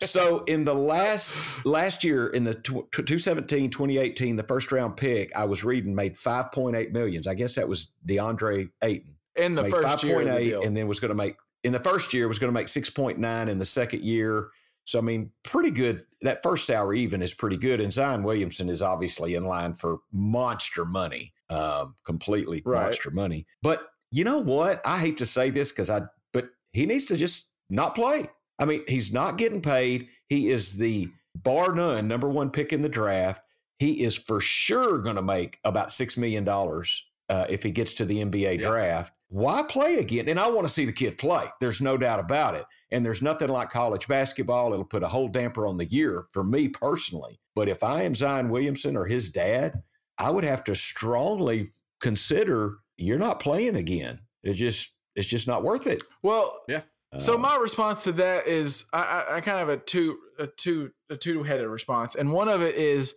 F: so in the last last year in the tw- 2017 2018 the first round pick I was reading made 5.8 millions. I guess that was DeAndre Ayton.
E: In the
F: made
E: first year of the deal.
F: and then was going to make in the first year was going to make 6.9 in the second year So I mean, pretty good. That first salary even is pretty good, and Zion Williamson is obviously in line for monster money, um, completely
E: Right.
F: monster money. But you know what? I hate to say this because I, but he needs to just not play. I mean, he's not getting paid. He is the bar none number one pick in the draft. He is for sure going to make about six million dollars uh, if he gets to the NBA
G: Yeah.
F: draft. Why play again? And I want to see the kid play. There's no doubt about it. And there's nothing like college basketball. It'll put a whole damper on the year for me personally. But if I am Zion Williamson or his dad, I would have to strongly consider you're not playing again. It's just it's just not worth it.
E: Well, yeah. So
F: Uh,
E: my response to that is I, I, I kind of have a two a two a two headed response, and one of it is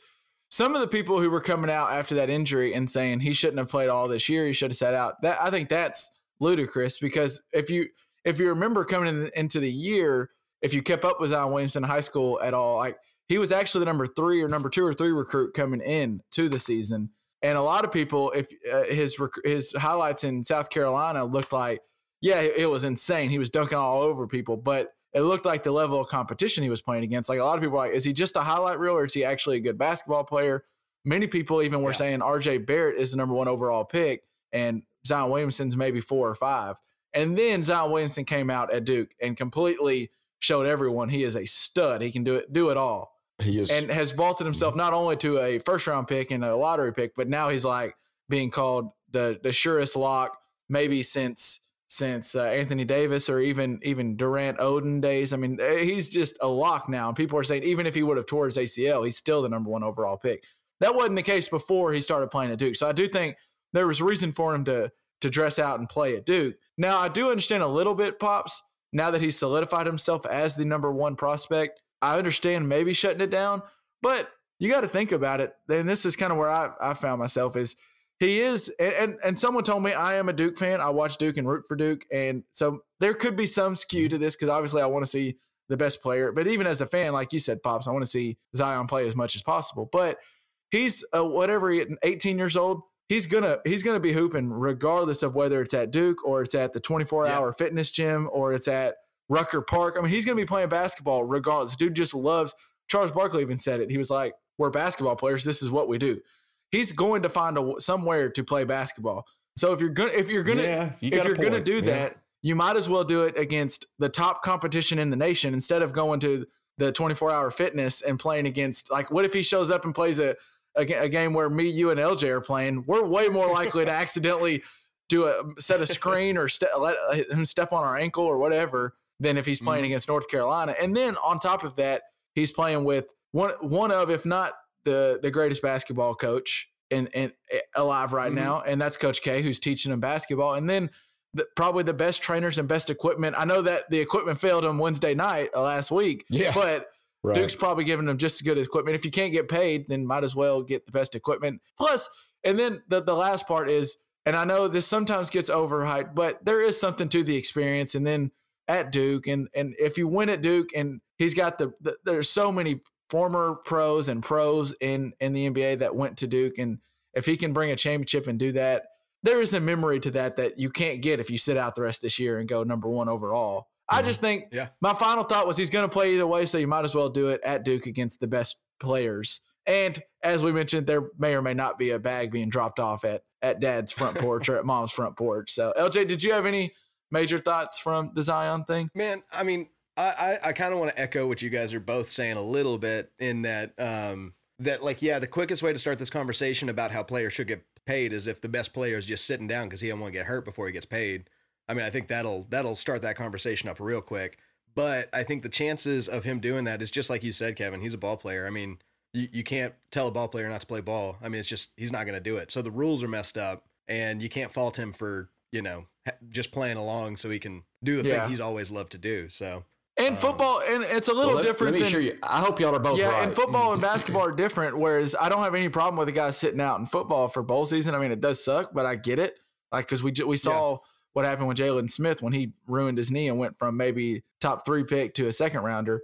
E: some of the people who were coming out after that injury and saying he shouldn't have played all this year, he should have sat out. That I think that's ludicrous because if you if you remember coming in, into the year, if you kept up with Zion Williamson high school at all, like he was actually the number three or number two or three recruit coming in to the season. And a lot of people, if uh, his his highlights in South Carolina looked like yeah, it was insane. He was dunking all over people, but it looked like the level of competition he was playing against. Like a lot of people, are like, is he just a highlight reel or is he actually a good basketball player? Many people even were
F: Yeah.
E: saying RJ Barrett is the number one overall pick and Zion Williamson's maybe four or five. And then Zion Williamson came out at Duke and completely showed everyone he is a stud. He can do it, do it all
F: he is
E: and has vaulted himself mhm. not only to a first round pick and a lottery pick, but now he's like being called the the surest lock maybe since since uh, Anthony Davis or even even Durant Oden days. I mean, eh, he's just a lock now. And people are saying even if he would have tore his ACL, he's still the number one overall pick. That wasn't the case before he started playing at Duke. So I do think there was reason for him to to dress out and play at Duke. Now I do understand a little bit, pops. Now that he's solidified himself as the number one prospect, I understand maybe shutting it down, but you got to think about it. And this is kind of where I, I found myself is he is, and, and someone told me I am a Duke fan. I watch Duke and root for Duke, and so there could be some skew to this because obviously I want to see the best player. But even as a fan, like you said, pops, I want to see Zion play as much as possible. But he's uh, whatever, he- 18 years old. He's gonna he's gonna be hooping regardless of whether it's at Duke or it's at the 24 hour fitness gym or it's at Rucker Park. I mean, he's gonna be playing basketball regardless. Dude just loves. Charles Barkley even said it. He was like, "We're basketball players. This is what we do." He's going to find a somewhere to play basketball. So if you're gonna if you're gonna
F: Yeah, you
E: if you're gonna do
F: Yeah.
E: that, you might as well do it against the top competition in the nation instead of going to the 24 hour fitness and playing against like what if he shows up and plays a a, a game where me, you, and LJ are playing? We're way more likely to accidentally do a set a screen or ste- let him step on our ankle or whatever than if he's playing
F: Mm-hmm.
E: against North Carolina. And then on top of that, he's playing with one one of, if not the the greatest basketball coach in, in alive right
F: Mm-hmm.
E: now, and that's Coach K, who's teaching him basketball. And then the, probably the best trainers and best equipment. I know that the equipment failed him Wednesday night uh, last week,
F: Yeah.
E: but
F: Right.
E: Duke's probably giving them just as good equipment. If you can't get paid, then might as well get the best equipment. Plus, and then the, the last part is, and I know this sometimes gets overhyped, but there is something to the experience. And then at Duke, and and if you win at Duke, and he's got the, the there's so many former pros and pros in in the NBA that went to Duke, and if he can bring a championship and do that, there is a memory to that that you can't get if you sit out the rest of this year and go number one overall. I mm-hmm. just think
G: Yeah.
E: my final thought was he's going to play either way, so you might as well do it at Duke against the best players. And as we mentioned, there may or may not be a bag being dropped off at at Dad's front porch or at Mom's front porch. So, LJ, did you have any major thoughts from the Zion thing?
G: Man, I mean, I I, I kind of want to echo what you guys are both saying a little bit in that um that like yeah, the quickest way to start this conversation about how players should get paid is if the best player is just sitting down because he don't want to get hurt before he gets paid. I mean, I think that'll that'll start that conversation up real quick. But I think the chances of him doing that is just like you said, Kevin. He's a ball player. I mean, you, you can't tell a ball player not to play ball. I mean, it's just he's not going to do it. So the rules are messed up, and you can't fault him for you know just playing along so he can do the
E: Yeah.
G: thing he's always loved to do. So
E: And uh, football, and it's a little
F: Well, let-
E: different
F: Let me
E: than
F: you, I hope y'all are both
E: yeah,
F: right.
E: and football and basketball are different. Whereas I don't have any problem with a guy sitting out in football for bowl season. I mean, it does suck, but I get it. Like because we we saw what happened with Jaylon Smith when he ruined his knee and went from maybe top three pick to a second rounder.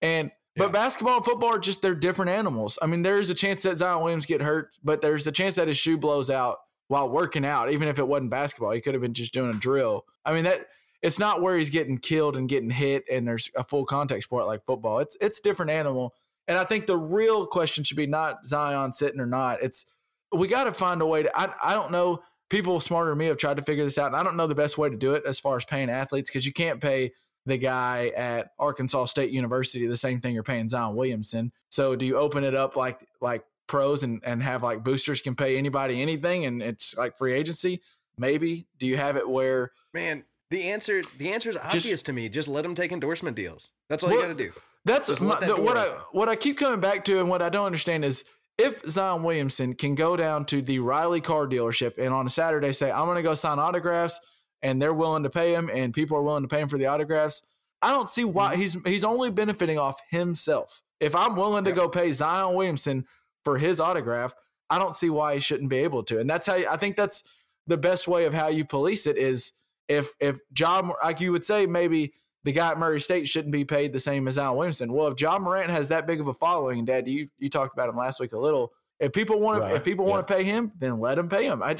E: And but
G: Yeah.
E: basketball and football are just they're different animals. I mean, there is a chance that Zion Williams get hurt, but there's a chance that his shoe blows out while working out, even if it wasn't basketball. He could have been just doing a drill. I mean that it's not where he's getting killed and getting hit and there's a full contact sport like football. It's it's different animal. And I think the real question should be not Zion sitting or not. It's we got to find a way to. I I don't know. People smarter than me have tried to figure this out, and I don't know the best way to do it as far as paying athletes because you can't pay the guy at Arkansas State University the same thing you're paying Zion Williamson. So do you open it up like like pros and and have like boosters can pay anybody anything and it's like free agency? Maybe. Do you have it where
G: Man, the answer the answer is obvious to me. Just let them take endorsement deals. That's all
E: Well,
G: you got to do.
E: That's my,
G: that
E: the, what I what I keep coming back to, and what I don't understand is if Zion Williamson can go down to the Riley car dealership and on a Saturday say, "I'm going to go sign autographs," and they're willing to pay him, and people are willing to pay him for the autographs, I don't see
G: Mm-hmm.
E: why he's he's only benefiting off himself. If I'm willing to
G: Yeah.
E: go pay Zion Williamson for his autograph, I don't see why he shouldn't be able to. And that's how I think that's the best way of how you police it is if if John like you would say maybe the guy at Murray State shouldn't be paid the same as Zion Williamson. Well, if Ja Morant has that big of a following, Dad, you you talked about him last week a little. If people want to,
F: Right,
E: if people want to pay him, then let him pay him. I,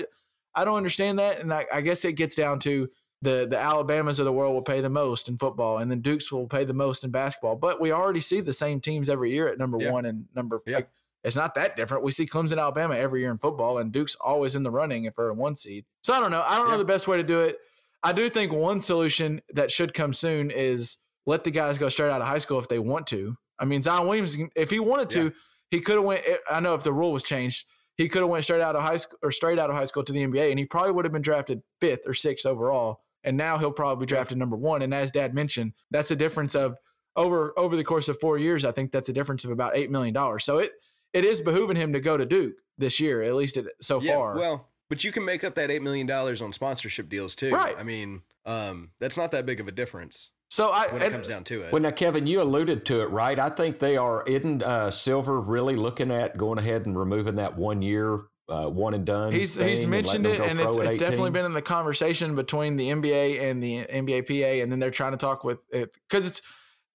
E: I don't understand that, and I, I guess it gets down to the the Alabamas of the world will pay the most in football, and then Dukes will pay the most in basketball. But we already see the same teams every year at number
G: Yeah.
E: one and number.
G: Yeah.
E: Like, it's not that different. We see Clemson, Alabama every year in football, and Duke's always in the running for a one seed. So I don't know. I don't know the best way to do it. I do think one solution that should come soon is let the guys go straight out of high school if they want to. I mean, Zion Williams, if he wanted to,
G: Yeah.
E: he could have went. Eh, I know if the rule was changed, he could have went straight out of high school or straight out of high school to the NBA, and he probably would have been drafted fifth or sixth overall. And now he'll probably be drafted number one. And as Dad mentioned, that's a difference of over over the course of four years. I think that's a difference of about eight million dollars. So it it is behooving him to go to Duke this year, at least it, so
G: yeah,
E: far.
G: well, but you can make up that eight million dollars on sponsorship deals too.
E: Right.
G: I mean, um, that's not that big of a difference
E: so I
G: when it comes down to it.
F: Well, now, Kevin, you alluded to it, right? I think they are. Isn't uh, Silver really looking at going ahead and removing that one year, uh, one and done?
E: He's
F: thing
E: he's mentioned
F: letting
E: it, and it's, it's definitely been in the conversation between the NBA and the NBA PA, and then they're trying to talk with it because it's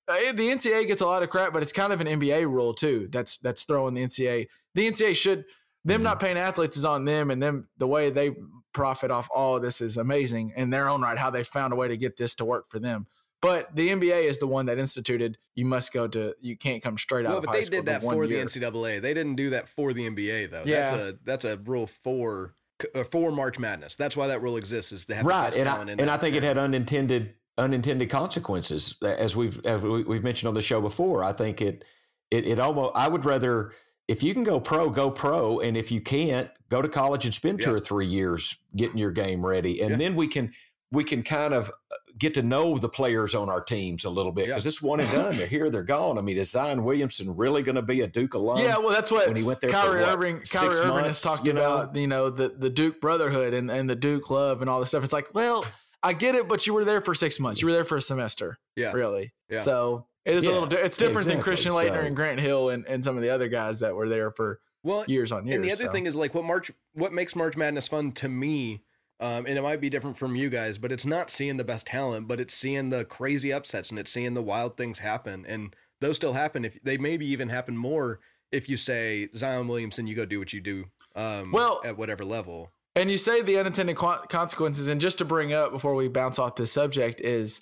E: uh, the NCAA gets a lot of crap, but it's kind of an NBA rule too. That's that's throwing the NCAA. The NCAA should them
F: Mm-hmm.
E: not paying athletes is on them, and them the way they profit off all of this is amazing in their own right. How they found a way to get this to work for them. But the NBA is the one that instituted you must go to you can't come straight out
G: well, but they did that for
E: year.
G: the NCAA. They didn't do that for the NBA though. That's
E: Yeah.
G: a that's a rule for uh, for March Madness. That's why that rule exists is to have the
F: right,
G: best
F: and I, and I think it had unintended unintended consequences as we've as we- we've mentioned on the show before. I think it it it almost I would rather if you can go pro, go pro, and if you can't, go to college and spend two or three years getting your game ready, and
G: Yeah.
F: then we can we can kind of uh, get to know the players on our teams a little bit
G: Yeah.
F: because this one and done. They're here, they're gone. I mean, is Zion Williamson really going to be a Duke alum?
E: Yeah, well, that's what
F: when he went there for,
E: Kyrie
F: what,
E: Irving. Kyrie Irving has
F: months,
E: talked
F: you know?
E: about, you know, the the Duke brotherhood and and the Duke love and all this stuff. It's like, well, I get it, but you were there for six months. You were there for a semester,
G: Yeah.
E: really.
G: Yeah.
E: So it is a little. Di- it's different than. Christian Laettner
F: So-
E: and Grant Hill and, and some of the other guys that were there for
G: Well,
E: years on years.
G: and the other
E: so.
G: thing is like what March what makes March Madness fun to me, um, and it might be different from you guys, but it's not seeing the best talent, but it's seeing the crazy upsets and it's seeing the wild things happen. And those still happen if they maybe even happen more if you say Zion Williamson, you go do what you do. Um,
E: Well-
G: at whatever level.
E: And you say the unintended consequences, and just to bring up before we bounce off this subject is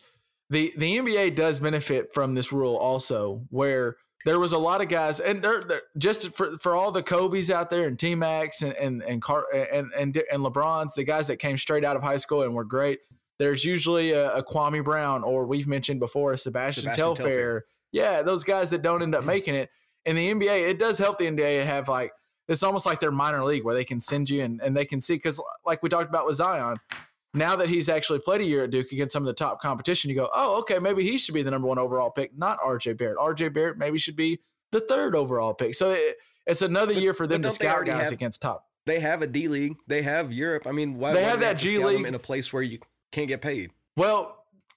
E: the the NBA does benefit from this rule also, where there was a lot of guys, and they're, they're just for for all the Kobe's out there and T-Mac and and and Car and and and LeBrons, the guys that came straight out of high school and were great. There's usually a, a Kwame Brown, or we've mentioned before, a Sebastian,
G: Sebastian
E: Telfair.
G: Telfair.
E: Yeah, those guys that don't end up making it. In the NBA, it does help the NBA to have like it's almost like their minor league where they can send you and, and they can see because like we talked about with Zion, now that he's actually played a year at Duke against some of the top competition, you go, oh, okay, maybe he should be the number one overall pick, not RJ Barrett. RJ Barrett maybe should be the third overall pick. So it, it's another
G: But-
E: year for them to scout guys
G: have-
E: against top.
G: They have a D League. They have Europe. I mean, why
E: They have that G League
G: in a place where you can't get paid.
E: Well,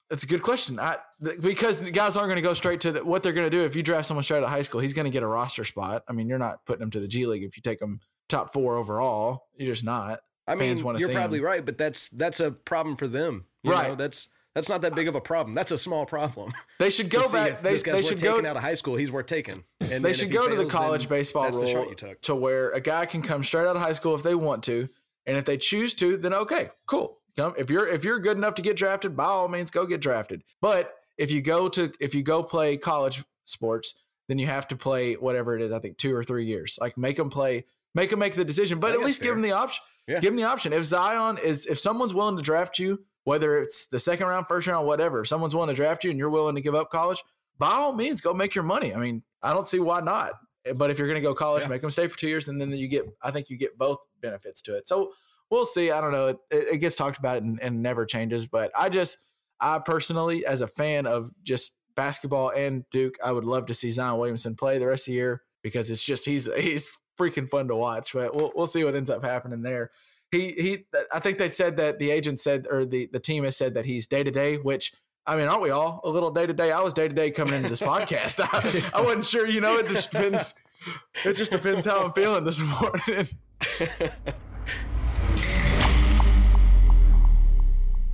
E: that's a good question. I because the guys aren't going to go straight to the, what they're going to do. If you draft someone straight out of high school, he's going to get a roster spot. I mean, you're not putting him to the G League if you take him top four overall. You're just not.
G: I mean, you're probably
E: him.
G: right, but that's that's a problem for them. You
E: Right.
G: Know? That's that's not that big of a problem. That's a small problem.
E: They should go back. They,
G: this guy's
E: they should go.
G: out of high school. He's worth taking. And
E: they should go to the college baseball
G: that's the shot
E: rule to where a guy can come straight out of high school if they want to, and if they choose to, then okay, cool. come if you're if you're good enough to get drafted, by all means, go get drafted. But if you go to if you go play college sports, then you have to play whatever it is. I think two or three years. Like make them play, make them make the decision, but at least
G: that's
E: give them the option.
G: Yeah.
E: Give them the option. If Zion is if someone's willing to draft you, whether it's the second round, first round, whatever, if someone's willing to draft you and you're willing to give up college, by all means, go make your money. I mean, I don't see why not. But if you're going to go college,
G: Yeah.
E: make them stay for two years, and then you get. I think you get both benefits to it. So we'll see. I don't know. It, it gets talked about and, and never changes. But I just, I personally, as a fan of just basketball and Duke, I would love to see Zion Williamson play the rest of the year because it's just he's he's freaking fun to watch. But we'll we'll see what ends up happening there. He he. I think they said that the agent said or the the team has said that he's day to day, which. I mean, aren't we all a little day to day? I was day to day coming into this podcast. I, I wasn't sure, you know. It just depends. It just depends how I'm feeling this morning.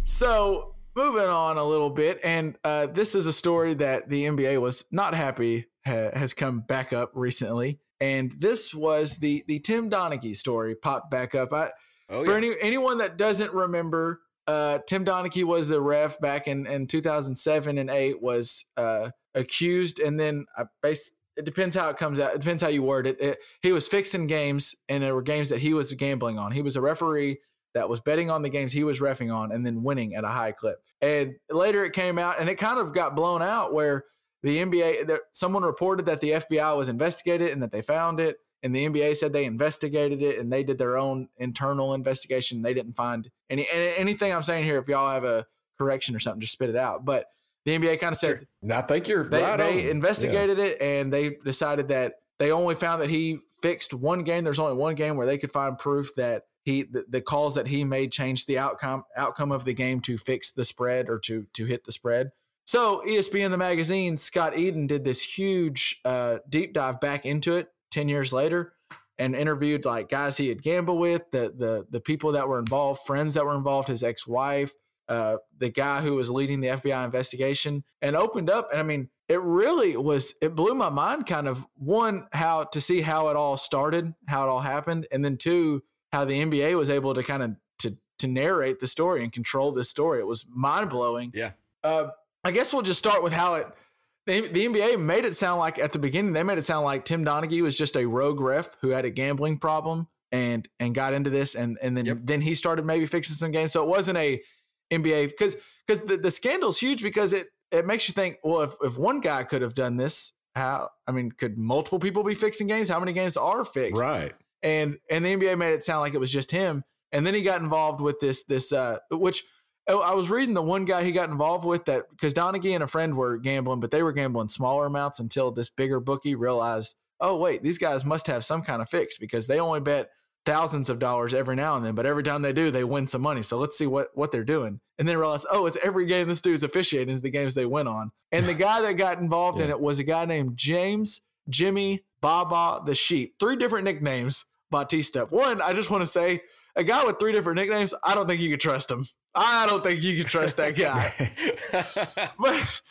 E: So moving on a little bit, and uh, this is a story that the NBA was not happy ha- has come back up recently, and this was the the Tim Donaghy story popped back up. I,
G: Oh
E: for
G: yeah.
E: any anyone that doesn't remember, uh, Tim Donaghy was the ref back in, in 2007 and 8 was uh, accused and then uh, bas it depends how it comes out. It depends how you word it. it. He was fixing games and there were games that he was gambling on. He was a referee that was betting on the games he was refing on and then winning at a high clip. And later it came out and it kind of got blown out where the NBA, there, someone reported that the FBI was investigated and that they found it. And the NBA said they investigated it and they did their own internal investigation. They didn't find any and anything I'm saying here. If y'all have a correction or something, just spit it out. But the NBA kind of said
F: I think you're
E: they,
F: right
E: they investigated it and they decided that they only found that he fixed one game. There's only one game where they could find proof that he the, the calls that he made changed the outcome outcome of the game to fix the spread or to to hit the spread. So ESPN the magazine Scott Eden did this huge uh, deep dive back into it ten years later and interviewed like guys he had gambled with, the the the people that were involved, friends that were involved, his ex wife, uh, the guy who was leading the FBI investigation, and opened up. And I mean, it really was. It blew my mind. Kind of one how to see how it all started, how it all happened, and then two how the NBA was able to kind of to to narrate the story and control this story. It was mind blowing.
G: Yeah.
E: Uh, I guess we'll just start with how it. The, the NBA made it sound like at the beginning they made it sound like Tim Donaghy was just a rogue ref who had a gambling problem and and got into this and and then
G: Yep.
E: then he started maybe fixing some games. So it wasn't a NBA because because the, the scandal's huge because it it makes you think well if if one guy could have done this how I mean could multiple people be fixing games? How many games are fixed?
F: Right.
E: and and the NBA made it sound like it was just him. And then he got involved with this this uh which oh, I was reading the one guy he got involved with that because Donaghy and a friend were gambling, but they were gambling smaller amounts until this bigger bookie realized, oh wait, these guys must have some kind of fix because they only bet thousands of dollars every now and then, but every time they do, they win some money. So let's see what what they're doing. And then realize, oh, it's every game this dude's officiating is the games they win on. And the guy that got involved in it was a guy named James Jimmy Baba the Sheep. Three different nicknames, Battista. One, I just want to say, a guy with three different nicknames, I don't think you could trust him. I don't think you can trust that guy. but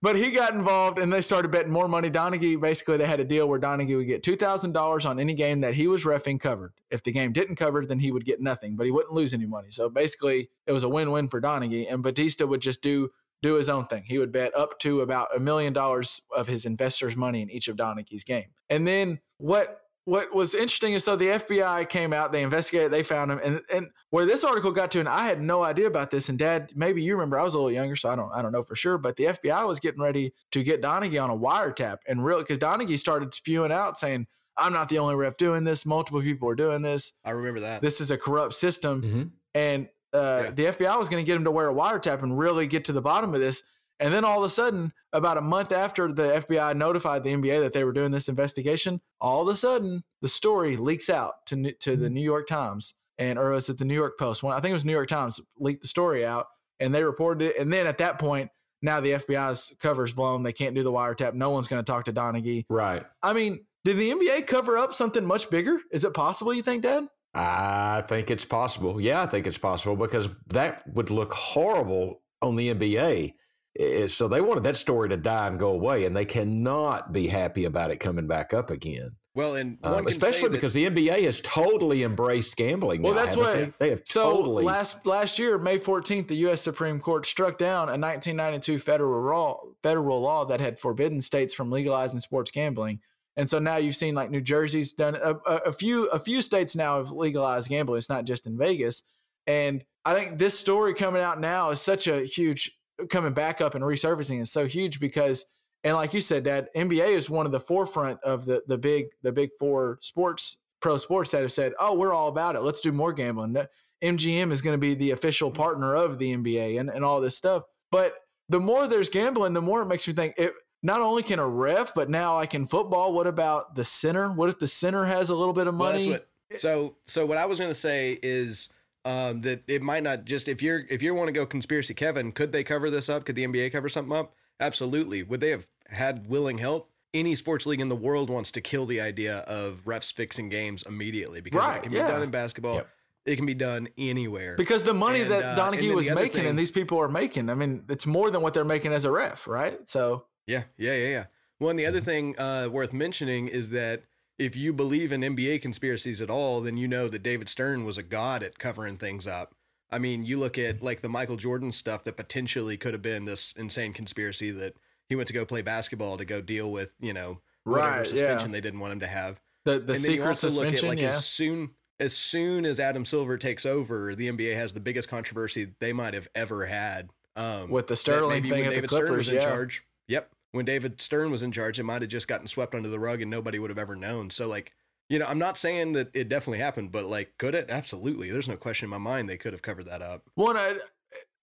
E: but he got involved and they started betting more money. Donaghy basically they had a deal where Donaghy would get two thousand dollars on any game that he was refing covered. If the game didn't cover, then he would get nothing, but he wouldn't lose any money. So basically, it was a win-win for Donaghy, and Battista would just do do his own thing. He would bet up to about a million dollars of his investors' money in each of Donaghy's game. And then what what was interesting is so the FBI came out, they investigated, they found him, and and where this article got to, and I had no idea about this. And Dad, maybe you remember, I was a little younger, so I don't I don't know for sure. But the FBI was getting ready to get Donaghy on a wiretap, and really because Donaghy started spewing out saying, "I'm not the only ref doing this. Multiple people are doing this.
G: I remember that.
E: This is a corrupt system."
F: Mhm.
E: and uh,
G: Yeah.
E: the FBI was going to get him to wear a wiretap and really get to the bottom of this. And then all of a sudden, about a month after the FBI notified the NBA that they were doing this investigation, all of a sudden the story leaks out to to the mm-hmm. New York Times and or was it the New York Post? One, I think it was New York Times leaked the story out and they reported it. And then at that point, now the FBI's cover's blown. They can't do the wiretap. No one's going to talk to Donaghy.
F: Right.
E: I mean, did the NBA cover up something much bigger? Is it possible? You think, Dad?
F: I think it's possible. Yeah, I think it's possible because that would look horrible on the NBA. Eh, So they wanted that story to die and go away, and they cannot be happy about it coming back up again.
G: Well, and one
F: Um,
G: can say
F: especially
G: that-
F: because the NBA has totally embraced gambling.
E: Well,
F: now,
E: that's
F: haven't
E: what-
F: they, they have
E: So
F: totally.
E: last last year, May 14th, the U.S. Supreme Court struck down a 1992 federal law federal law that had forbidden states from legalizing sports gambling. And so now you've seen like New Jersey's done a, a, a few a few states now have legalized gambling. It's not just in Vegas. And I think this story coming out now is such a huge coming back up and resurfacing is so huge because and like you said, Dad, NBA is one of the forefront of the the big the big four sports pro sports that have said, "Oh, we're all about it. Let's do more gambling." MGM is going to be the official mm-hmm. partner of the NBA and, and all this stuff. But the more there's gambling, the more it makes me think it not only can a ref, but now like in football, what about the center? What if the center has a little bit of
G: Well,
E: money?
G: that's what. So, so what I was going to say is um, that it might not just if you're if you want to go conspiracy, Kevin, could they cover this up? Could the NBA cover something up? Absolutely. Would they have had willing help? Any sports league in the world wants to kill the idea of refs fixing games immediately because
E: Right,
G: it can be
E: yeah.
G: done in basketball.
F: Yep.
G: It can be done anywhere.
E: because the money
G: And,
E: that
G: uh,
E: Donaghy was making
G: thing-
E: and these people are making, I mean, it's more than what they're making as a ref, right? So
G: Yeah, yeah, yeah, yeah. Well, and the
E: Mm-hmm.
G: other thing uh, worth mentioning is that if you believe in NBA conspiracies at all, then you know that David Stern was a god at covering things up. I mean, you look at like the Michael Jordan stuff that potentially could have been this insane conspiracy that he went to go play basketball to go deal with, you know, whatever
E: Right,
G: suspension
E: yeah.
G: they didn't want him to have.
E: the the
G: and then you
E: secret
G: also look
E: suspension,
G: at like
E: yeah.
G: as soon as soon as Adam Silver takes over, the NBA has the biggest controversy they might have ever had. Um,
E: With the
G: that
E: Sterling
G: maybe
E: thing
G: when
E: at the
G: David Stern was in
E: yeah.
G: charge. Yep, when David Stern was in charge, it might have just gotten swept under the rug and nobody would have ever known. So like. You know, I'm not saying that it definitely happened, but like, could it? Absolutely. There's no question in my mind they could have covered that up.
E: One, I,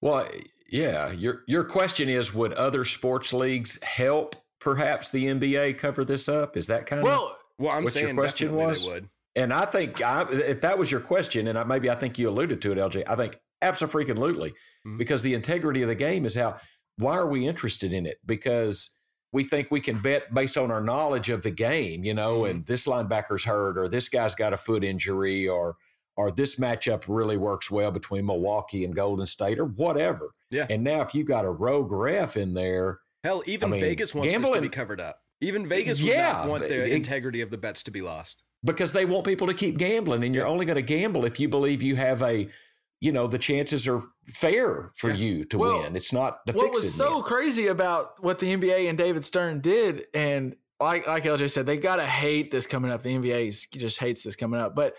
F: well, yeah. Your your question is, would other sports leagues help perhaps the NBA cover this up? Is that kind of
E: well,
G: Well, I'm
F: What your
G: saying
F: question was?
G: would.
F: And I think I, if that was your question, and I, maybe I think you alluded to it, LJ, I think absolutely,
G: Mhm.
F: because the integrity of the game is how. Why are we interested in it? Because we think we can bet based on our knowledge of the game, you know,
G: Mhm.
F: and this linebacker's hurt, or this guy's got a foot injury, or or this matchup really works well between Milwaukee and Golden State, or whatever.
G: Yeah.
F: And now if you got a rogue ref in there,
G: Hell, even
F: mean,
G: Vegas wants this to be covered up. Even Vegas would
F: Yeah,
G: not want the
F: it-
G: integrity of the bets to be lost.
F: because they want people to keep gambling and you're only going to gamble if you believe you have a you know the chances are fair for
G: Yeah.
F: you to
E: Well,
F: win it's not the
E: what was so crazy about what the NBA and David Stern did, and like like LJ said, they gotta hate this coming up. The NBA just hates this coming up. But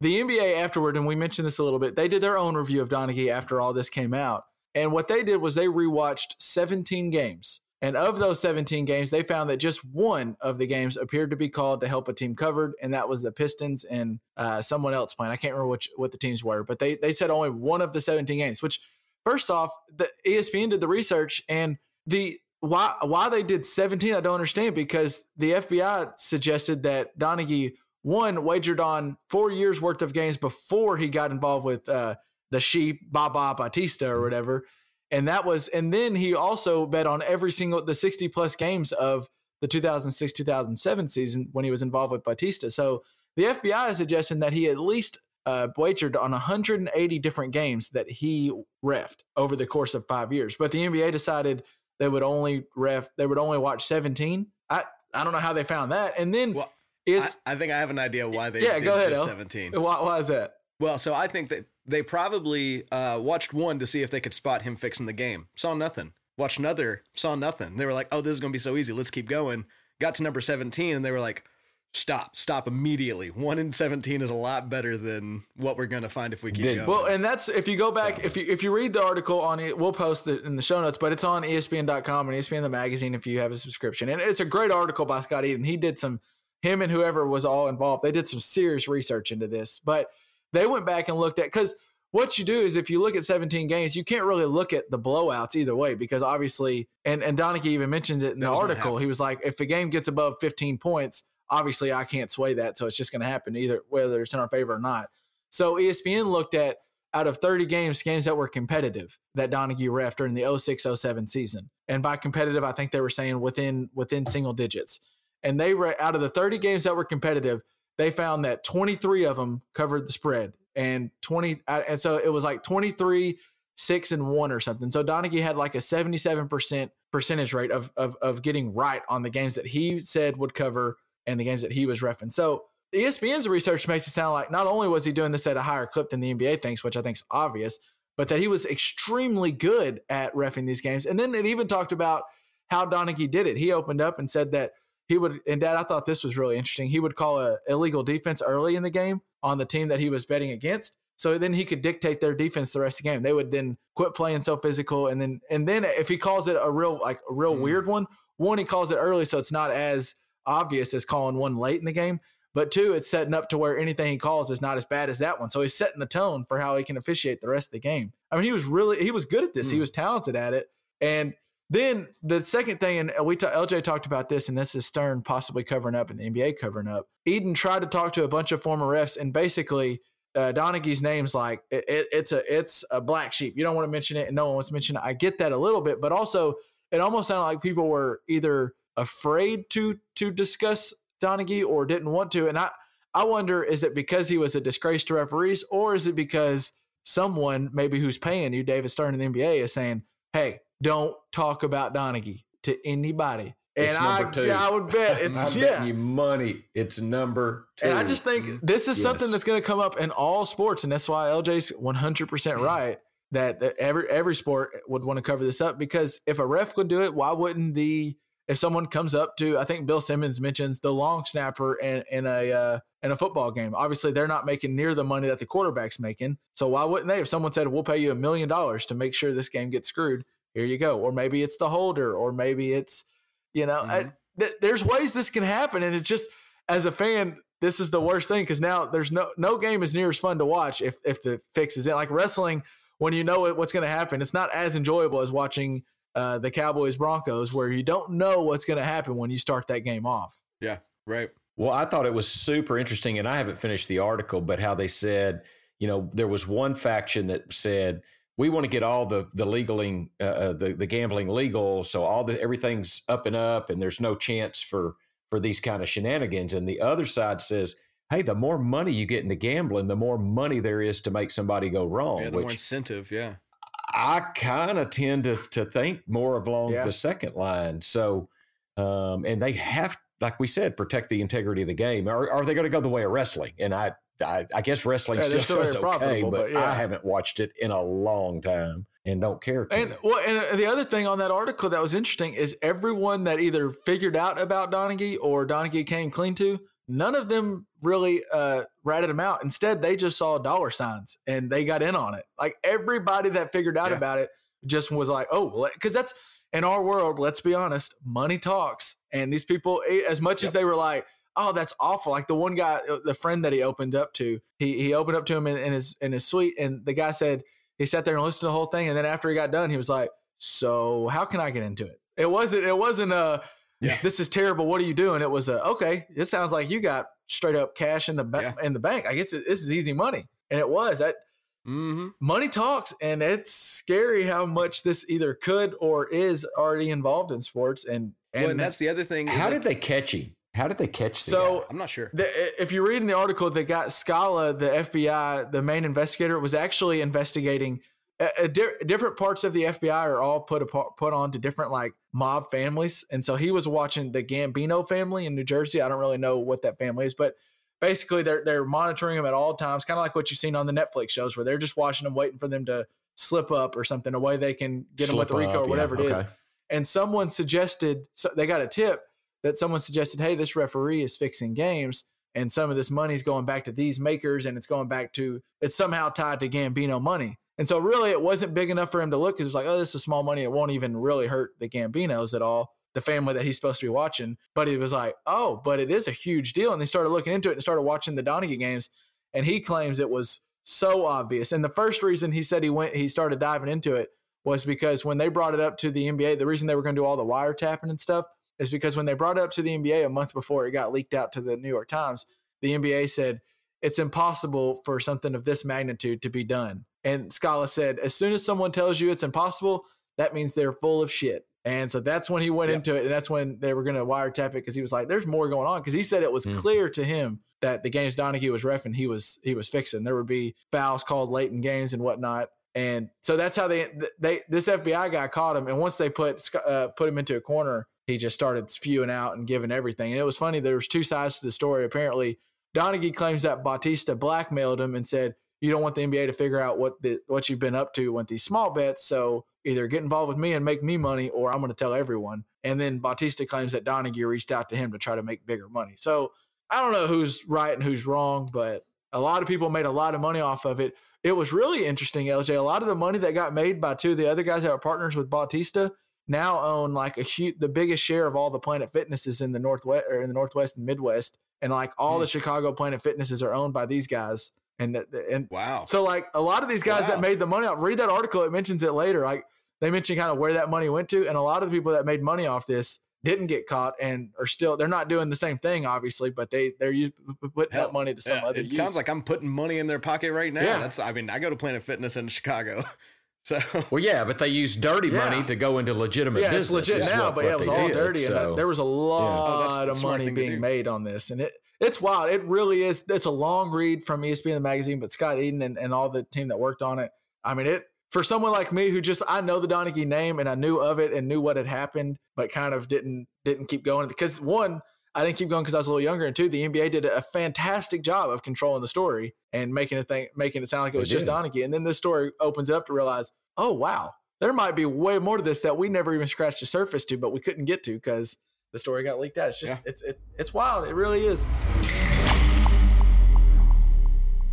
E: the NBA afterward, and we mentioned this a little bit, they did their own review of Donaghy after all this came out. And what they did was they rewatched 17 games. And of those 17 games, they found that just one of the games appeared to be called to help a team covered, and that was the Pistons and uh, someone else playing. I can't remember which what the teams were, but they they said only one of the 17 games. Which, first off, the ESPN did the research, and the why why they did 17, I don't understand because the FBI suggested that Donaghy one wagered on four years worth of games before he got involved with uh, the sheep Baba Battista or whatever and that was and then he also bet on every single the 60 plus games of the 2006 2007 season when he was involved with Battista so the FBI is suggesting that he at least uh, wagered on 180 different games that he refed over the course of five years. But the NBA decided they would only ref they would only watch 17 I I don't know how they found that. And then
G: Well,
E: is
G: I, I think I have an idea why they
E: Yeah,
G: did
E: go ahead,
G: just 17.
E: why, why is that?
G: Well, so I think that they probably uh, watched one to see if they could spot him fixing the game. Saw nothing. Watched another. Saw nothing. They were like, "Oh, this is going to be so easy. Let's keep going." Got to number 17 and they were like, "Stop! Stop immediately. 1 in 17 is a lot better than what we're going to find if we keep
F: Then-
G: going."
E: Well, and that's if you go back, if you if you read the article on it, we'll post it in the show notes, but it's on ESPN.com and ESPN the magazine if you have a subscription. And it's a great article by Scott Eden. He did some him and whoever was all involved, they did some serious research into this. But they went back and looked at because what you do is if you look at 17 games, you can't really look at the blowouts either way because obviously, and and Donaghy even mentioned it in
G: That
E: the article. He was like, if the game gets above 15 points, obviously I can't sway that, so it's just going to happen either whether it's in our favor or not. So ESPN looked at out of 30 games, games that were competitive that Donaghy ref during the 06-07 season. And by competitive, I think they were saying within within single digits. And they were out of the 30 games that were competitive, they found that 23 of them covered the spread and 20 uh, and so it was like 23 6 and 1 or something. So Donaghy had like a 77% percentage rate of, of of getting right on the games that he said would cover and the games that he was refing. So ESPN's research makes it sound like not only was he doing this at a higher clip than the NBA thinks, which I think is obvious, but that he was extremely good at refing these games. And then it even talked about how Donaghy did it. He opened up and said that he would, and Dad, I thought this was really interesting. He would call a illegal defense early in the game on the team that he was betting against. So then he could dictate their defense the rest of the game. They would then quit playing so physical, and then and then if he calls it a real like a real mm. weird one, one he calls it early, so it's not as obvious as calling one late in the game. But two, it's setting up to where anything he calls is not as bad as that one. So he's setting the tone for how he can officiate the rest of the game. I mean, he was really he was good at this. Mm. He was talented at it. And then the second thing, and we ta- LJ talked about this, and this is Stern possibly covering up and the NBA covering up. Eden tried to talk to a bunch of former refs, and basically uh, Donaghy's name's like it, it, it's a it's a black sheep. You don't want to mention it, and no one wants to mention it. I get that a little bit, but also it almost sounded like people were either afraid to to discuss Donaghy or didn't want to. And I, I wonder, is it because he was a disgrace to referees or is it because someone maybe who's paying you, David Stern in the NBA is saying, Hey, don't talk about Donaghy to anybody.
F: It's and
E: I,
F: two.
E: Yeah, I would bet it's yeah.
F: you money. It's number two.
E: And I just think this is yes. something that's going to come up in all sports, and that's why LJ's 100 percent right that, that every every sport would want to cover this up because if a ref could do it, why wouldn't the if someone comes up to, I think Bill Simmons mentions the long snapper in, in a uh, in a football game. Obviously, they're not making near the money that the quarterback's making. So why wouldn't they? If someone said, "We'll pay you a million dollars to make sure this game gets screwed," here you go. Or maybe it's the holder, or maybe it's, you know, mm-hmm. I, th- there's ways this can happen, and it's just as a fan, this is the worst thing because now there's no no game is near as fun to watch if if the fix is in. Like wrestling, when you know what's going to happen, it's not as enjoyable as watching uh, the Cowboys Broncos, where you don't know what's going to happen when you start that game off.
G: Yeah, right.
F: Well, I thought it was super interesting, and I haven't finished the article, but how they said, you know, there was one faction that said we want to get all the the legaling, uh, uh, the the gambling legal, so all the everything's up and up, and there's no chance for for these kind of shenanigans. And the other side says, hey, the more money you get into gambling, the more money there is to make somebody go wrong.
G: Yeah, the which, more incentive. Yeah.
F: I kind of tend to to think more along yeah. the second line. So, um, and they have, like we said, protect the integrity of the game. Are, are they going to go the way of wrestling? And I, I, I guess wrestling yeah, still, still okay, but, but yeah. I haven't watched it in a long time and don't care.
E: And well, and the other thing on that article that was interesting is everyone that either figured out about Donaghy or Donaghy came clean to none of them really uh, ratted him out. Instead, they just saw dollar signs and they got in on it. Like everybody that figured out yeah. about it just was like, oh, well, because that's in our world. Let's be honest, money talks. And these people, eh, as much yep. as they were like, oh, that's awful. Like the one guy, uh, the friend that he opened up to, he he opened up to him in, in his in his suite, and the guy said he sat there and listened to the whole thing, and then after he got done, he was like, so how can I get into it? It wasn't it wasn't a yeah. this is terrible. What are you doing? It was a, okay, it sounds like you got straight up cash in the ba- yeah. in the bank. I guess it, this is easy money. And it was that mm-hmm. money talks. And it's scary how much this either could or is already involved in sports. And, and,
G: well, and that's the other thing.
F: How did they catch him? How did they catch?
E: The so
G: guy? I'm not sure.
E: The, if you read in the article, they got Scala, the FBI, the main investigator, was actually investigating a, a di- different parts of the FBI are all put apart, put on to different like mob families, and so he was watching the Gambino family in New Jersey. I don't really know what that family is, but basically they're they're monitoring them at all times, kind of like what you've seen on the Netflix shows, where they're just watching them, waiting for them to slip up or something, a way they can get slip them with the RICO or whatever yeah, it okay. is. And someone suggested, so they got a tip that someone suggested, hey, this referee is fixing games and some of this money's going back to these makers and it's going back to it's somehow tied to Gambino money. And so really it wasn't big enough for him to look because it was like, oh, this is small money. It won't even really hurt the Gambinos at all, the family that he's supposed to be watching. But he was like, oh, but it is a huge deal. And they started looking into it and started watching the Donaghy games. And he claims it was so obvious. And the first reason he said he went, he started diving into it was because when they brought it up to the NBA, the reason they were going to do all the wiretapping and stuff is because when they brought it up to the NBA a month before it got leaked out to the New York Times, the NBA said it's impossible for something of this magnitude to be done. And Scala said, as soon as someone tells you it's impossible, that means they're full of shit. And so that's when he went yep. into it. And that's when they were going to wiretap it because he was like, there's more going on. Because he said it was mm. clear to him that the games Donaghy was refing, he was he was fixing. There would be fouls called late in games and whatnot. And so that's how they they this FBI guy caught him. And once they put uh, put him into a corner, he just started spewing out and giving everything. And it was funny. There was two sides to the story. Apparently, Donaghy claims that Bautista blackmailed him and said, "You don't want the NBA to figure out what the, what you've been up to with these small bets, so either get involved with me and make me money, or I'm going to tell everyone." And then Bautista claims that Donaghy reached out to him to try to make bigger money. So I don't know who's right and who's wrong, but a lot of people made a lot of money off of it. It was really interesting, LJ. A lot of the money that got made by two of the other guys that were partners with Bautista now own like a huge, the biggest share of all the Planet Fitnesses in the northwest or in the northwest and Midwest, and like all the hmm. Chicago Planet Fitnesses are owned by these guys. And that and
G: Wow.
E: so like a lot of these guys that made the money off. Read that article; it mentions it later. Like they mention kind of where that money went to, and a lot of the people that made money off this didn't get caught and are still they're not doing the same thing obviously but they they're putting
G: Hell,
E: that money to some
G: Yeah,
E: other
G: it
E: use.
G: sounds like I'm putting money in their pocket right now.
E: Yeah.
G: That's I mean, I go to Planet Fitness in Chicago. So
F: Well, yeah, but they used dirty
E: Yeah.
F: money to go into legitimate
E: yeah,
F: business.
E: it's legit now,
F: what-
E: but yeah, it was all
F: did,
E: dirty, and uh, there was a lot
G: Oh, that's
E: of money being made on this, and it it's wild. It really is. It's a long read from ESPN the magazine, but Scott Eden and, and all the team that worked on it. I mean, it for someone like me who just I know the Donaghy name and I knew of it and knew what had happened, but kind of didn't didn't keep going because one. I didn't keep going because I was a little younger, and two, the NBA did a fantastic job of controlling the story and making it think, making it sound like it
F: They
E: was just
F: did.
E: Donaghy. And then this story opens it up to realize, oh wow, there might be way more to this that we never even scratched the surface to, but we couldn't get to because the story got leaked out. It's just
G: Yeah.
E: it's it, it's wild. It really is.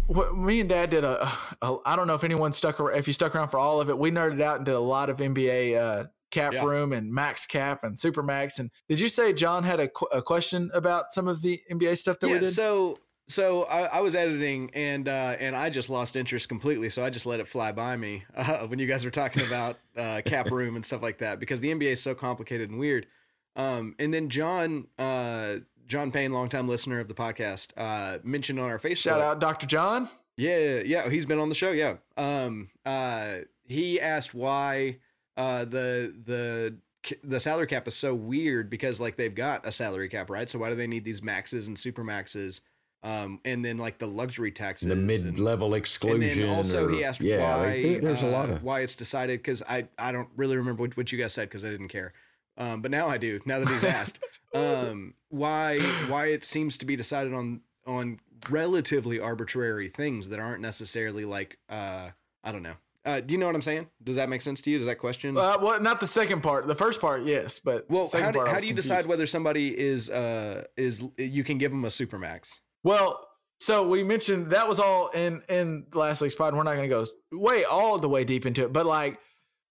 E: What, me and Dad did a, a. I don't know if anyone stuck around. If you stuck around for all of it, we nerded out and did a lot of NBA uh, cap
G: Yeah.
E: room and max cap and super max. And did you say John had a, qu- a question about some of the NBA stuff that we
G: yeah,
E: did?
G: so so I, I was editing and uh, and I just lost interest completely. So I just let it fly by me uh, when you guys were talking about uh, cap room and stuff like that because the NBA is so complicated and weird. Um, and then John uh, John Payne, longtime listener of the podcast, uh, mentioned on our Facebook.
E: Shout out Dr. John.
G: Yeah, yeah, he's been on the show. Yeah. Um. Uh. He asked why uh the the the salary cap is so weird because like they've got a salary cap, right? So why do they need these maxes and super maxes? Um. And then like the luxury taxes,
F: the mid-level exclusion.
G: And also
F: or-
G: he asked
F: yeah,
G: why
F: like, there- there's a lot
G: uh,
F: of
G: why it's decided because I I don't really remember what, what you guys said because I didn't care. Um, but now I do. Now that he's asked, um, why why it seems to be decided on on relatively arbitrary things that aren't necessarily like uh, I don't know. Uh, do you know what I'm saying? Does that make sense to you? Does that question?
E: Uh, well, not the second part. The first part, yes, but
G: well, how do,
E: part,
G: how do you
E: confused.
G: decide whether somebody is uh is you can give them a supermax?
E: Well, so we mentioned that was all in in last week's pod. We're not going to go way all the way deep into it, but like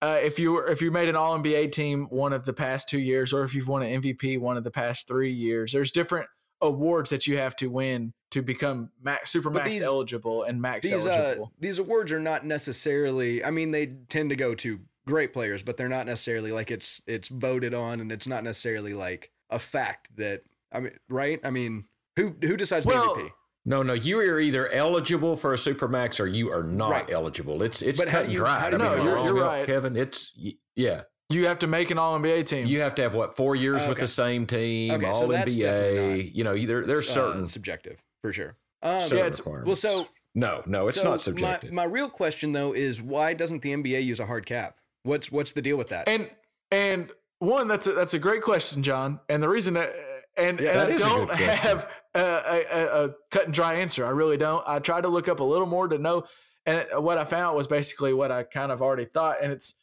E: uh, if you were if you made an All NBA team one of the past two years, or if you've won an MVP one of the past three years, there's different awards that you have to win to become max super max
G: these-
E: eligible and max
G: these uh,
E: eligible.
G: these awards are not necessarily i mean they tend to go to great players but they're not necessarily like it's it's voted on and it's not necessarily like a fact that i mean right i mean who who decides
E: Well,
G: the mvp
F: No, no, you are either eligible for a supermax or you are not
G: Right.
F: eligible. It's it's
G: But how
F: cut
G: do
F: and dry.
G: how do
F: I
G: you-
F: mean,
E: No, you're-
F: wrong,
E: you're right.
F: Kevin. It's yeah.
E: You have to make an All NBA team.
F: You have to have what four years with the same team,
G: Okay, so
F: all
G: that's
F: NBA. You know, there, there's
G: uh,
F: certain
G: subjective for sure um,
F: certain
E: yeah, it's-
G: well so
F: no, no, it's
G: so
F: not subjective.
G: my, my real question though is why doesn't the nba use a hard cap what's what's the deal with that
E: and and one that's a, that's a great question, John. And the reason that and,
F: Yeah,
E: and
F: that
E: I
F: is a good
E: don't
F: question.
E: have a, a, a, a cut and dry answer. I really don't. I tried to look up a little more to know, and what I found was basically what I kind of already thought. And it's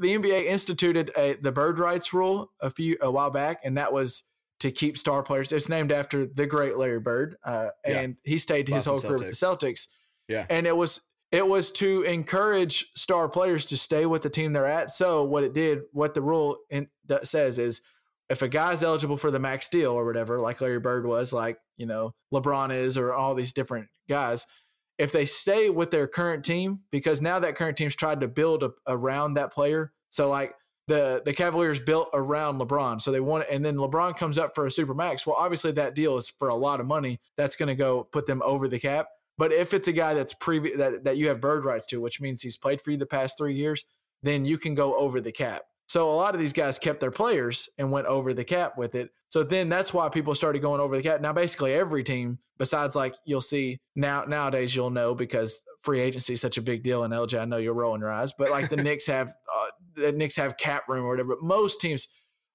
E: the NBA instituted a, the bird rights rule a few a while back, and that was to keep star players. It's named after the great Larry Bird, uh,
G: Yeah.
E: and he stayed his
G: Boston
E: whole career with the Celtics.
G: Yeah.
E: and it was it was to encourage star players to stay with the team they're at. So what it did, what the rule in, says is, if a guy's eligible for the max deal or whatever, like Larry Bird was, like you know LeBron is, or all these different guys, if they stay with their current team, because now that current team's tried to build a, around that player. So like the the Cavaliers built around LeBron, so they want, and then LeBron comes up for a super max. Well, obviously that deal is for a lot of money. That's going to go put them over the cap. But if it's a guy that's previous that, that you have bird rights to, which means he's played for you the past three years, then you can go over the cap. So a lot of these guys kept their players and went over the cap with it. So then that's why people started going over the cap. Now basically every team, besides like you'll see now nowadays you'll know because free agency is such a big deal in LJ. I know you're rolling your eyes, but like the Knicks have uh, the Knicks have cap room or whatever. But most teams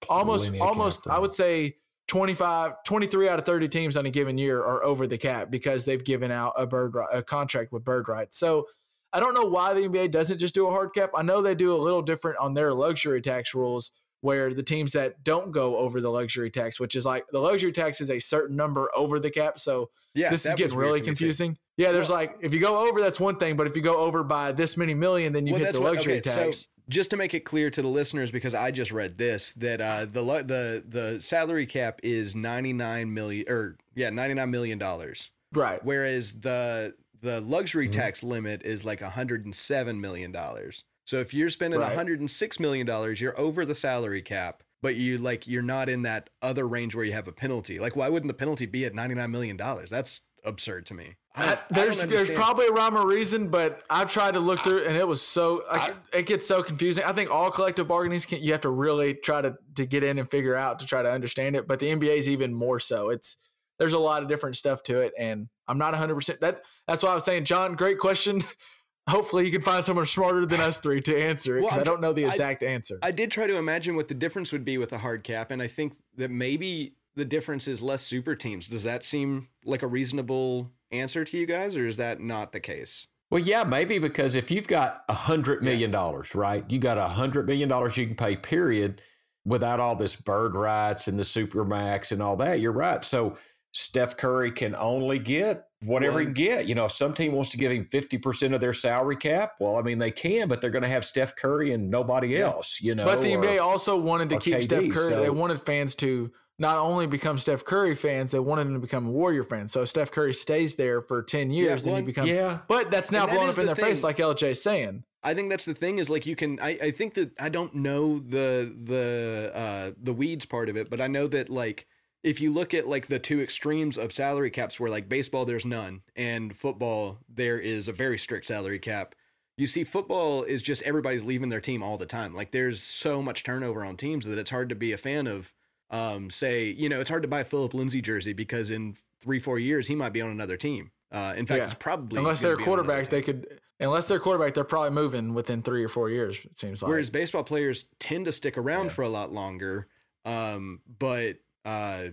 E: almost almost I would say 25 23 out of 30 teams on a given year are over the cap because they've given out a bird a contract with bird rights. So I don't know why the NBA doesn't just do a hard cap. I know they do a little different on their luxury tax rules where the teams that don't go over the luxury tax, which is like the luxury tax is a certain number over the cap. So
G: Yeah,
E: this is getting really
G: to me, too.
E: confusing. Yeah, there's
G: Well-
E: like if you go over, that's one thing, but if you go over by this many million, then you
G: Well,
E: hit the
G: what-
E: luxury
G: okay,
E: tax.
G: So just to make it clear to the listeners, because I just read this, that uh, the the the salary cap is ninety nine million or yeah ninety nine million dollars,
E: right.
G: whereas the the luxury mm-hmm. tax limit is like hundred and seven million dollars. So if you're spending
E: Right.
G: hundred and six million dollars, you're over the salary cap. But you like you're not in that other range where you have a penalty. Like, why wouldn't the penalty be at ninety nine million dollars? That's absurd to me. I
E: I-
G: don't- I
E: there's there's probably a rhyme or reason, but I've tried to look through and it was so like, it gets so confusing. I think all collective bargainings can you have to really try to to get in and figure out to try to understand it. But the NBA is even more so. It's there's a lot of different stuff to it, and I'm not 100. percent That that's why I was saying, John, great question. Hopefully, you can find someone smarter than us three to answer it because
G: I'm
E: I don't know the
G: tr- I-
E: exact answer.
G: I did try to imagine what the difference would be with a hard cap, and I think that maybe the difference is less super teams. Does that seem like a reasonable answer to you guys, or is that not the case?
F: Well, yeah, maybe because if you've got a hundred million dollars, right? You got a hundred million dollars you can pay, period, without all this bird rights and the super max and all that. You're right. So Steph Curry can only get whatever he can get. You know, if some team wants to give him fifty percent of their salary cap, well, I mean they can, but they're going to have Steph Curry and nobody else. You know,
E: But the NBA also wanted to keep Steph Curry.
F: so-
E: They wanted fans to not only become Steph Curry fans, they wanted them to become Warrior fans. So Steph Curry stays there for ten years, then
G: well,
E: he becomes.
F: yeah.
E: But that's now
G: that
E: blown up in
G: the
E: their face, like LJ's saying.
G: I think that's the thing is like you can. I, I think that I don't know the the uh, the weeds part of it, but I know that like if you look at like the two extremes of salary caps, where like baseball there's none and football there is a very strict salary cap. You see, football is just everybody's leaving their team all the time. Like there's so much turnover on teams that it's hard to be a fan of. Um, say you know it's hard to buy a Phillip Lindsay jersey because in three four years he might be on another team. Uh, in fact,
E: Yeah.
G: it's probably
E: Unless they're
G: be on another
E: quarterbacks, they could. Unless they're quarterback, they're probably moving within three or four years. It seems like.
G: Whereas baseball players tend to stick around for a lot longer. Um, but uh,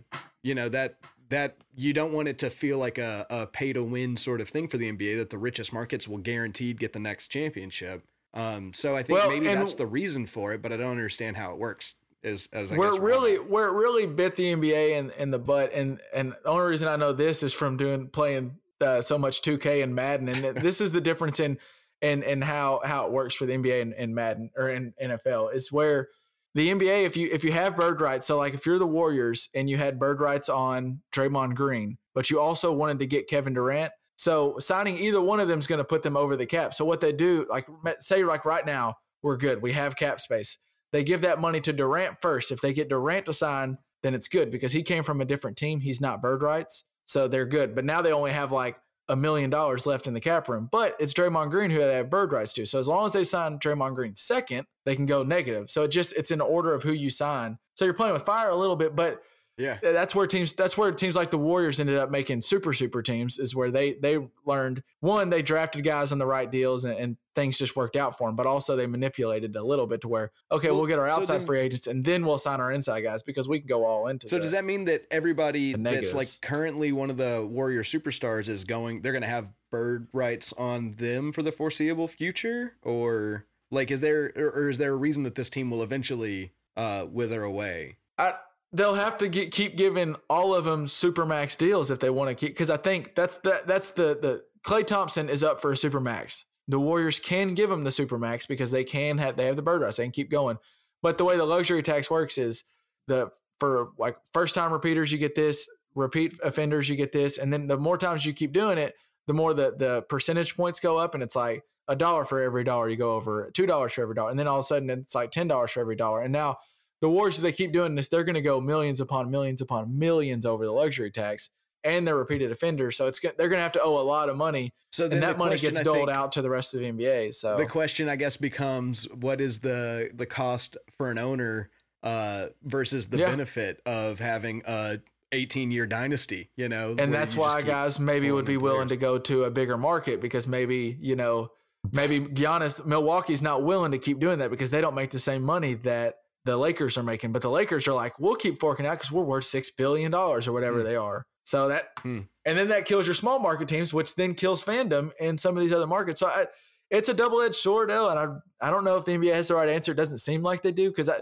G: you know that that you don't want it to feel like a, a pay to win sort of thing for the NBA that the richest markets will guaranteed get the next championship. Um, so I think
E: Well,
G: maybe that's the reason for it, but I don't understand how it works. As, as I
E: where
G: guess
E: it really
G: at.
E: where it really bit the NBA in, in the butt and and the only reason I know this is from doing playing uh, so much 2K and Madden and this is the difference in in in how how it works for the NBA and, and Madden or in NFL is where the NBA if you if you have bird rights so like if you're the Warriors and you had bird rights on Draymond Green but you also wanted to get Kevin Durant so signing either one of them is going to put them over the cap so what they do like say like right now we're good we have cap space they give that money to Durant first. If they get Durant to sign, then it's good because he came from a different team. He's not bird rights. So they're good. But now they only have like a million dollars left in the cap room. But it's Draymond Green who they have bird rights to. So as long as they sign Draymond Green second, they can go negative. So it just it's in order of who you sign. So you're playing with fire a little bit, but
G: yeah.
E: that's where teams that's where teams like the Warriors ended up making super super teams is where they they learned one they drafted guys on the right deals and, and things just worked out for them but also they manipulated a little bit to where okay
G: Well,
E: we'll get our
G: so
E: outside
G: then-
E: free agents and then we'll sign our inside guys because we can go all into
G: So
E: the-
G: does that mean that everybody that's like currently one of the Warrior superstars is going? They're going to have bird rights on them for the foreseeable future, or like is there or, or is there a reason that this team will eventually uh, wither away?
E: I, they'll have to get, keep giving all of them super max deals if they want to keep because I think that's the that's the the Klay Thompson is up for a super max. The Warriors can give him the super max because they can have they have the bird rights. They can keep going. But the way the luxury tax works is the for like first time repeaters you get this, repeat offenders you get this, and then the more times you keep doing it, the more the the percentage points go up, and it's like a dollar for every dollar you go over, two dollars for every dollar, and then all of a sudden it's like ten dollars for every dollar, and now the Warriors, they keep doing this, they're going to go millions upon millions upon millions over the luxury tax and their repeated offenders. So it's they're going to have to owe a lot of money,
G: So then
E: and
G: the
E: that money gets doled out to the rest of the NBA. So
G: The question, I guess, becomes what is the the cost for an owner uh, versus the
E: Yeah.
G: benefit of having a 18 year dynasty? You know,
E: and that's why guys maybe would be willing
G: players.
E: to go to a bigger market because maybe you know maybe Giannis Milwaukee's not willing to keep doing that because they don't make the same money that the Lakers are making, but the Lakers are like, we'll keep forking out because we're worth six billion dollars or whatever
G: Hmm.
E: they are. So that,
G: Hmm.
E: and then that kills your small market teams, which then kills fandom in some of these other markets. So I, it's a double edged sword, L, and I I don't know if the NBA has the right answer. It doesn't seem like they do because I.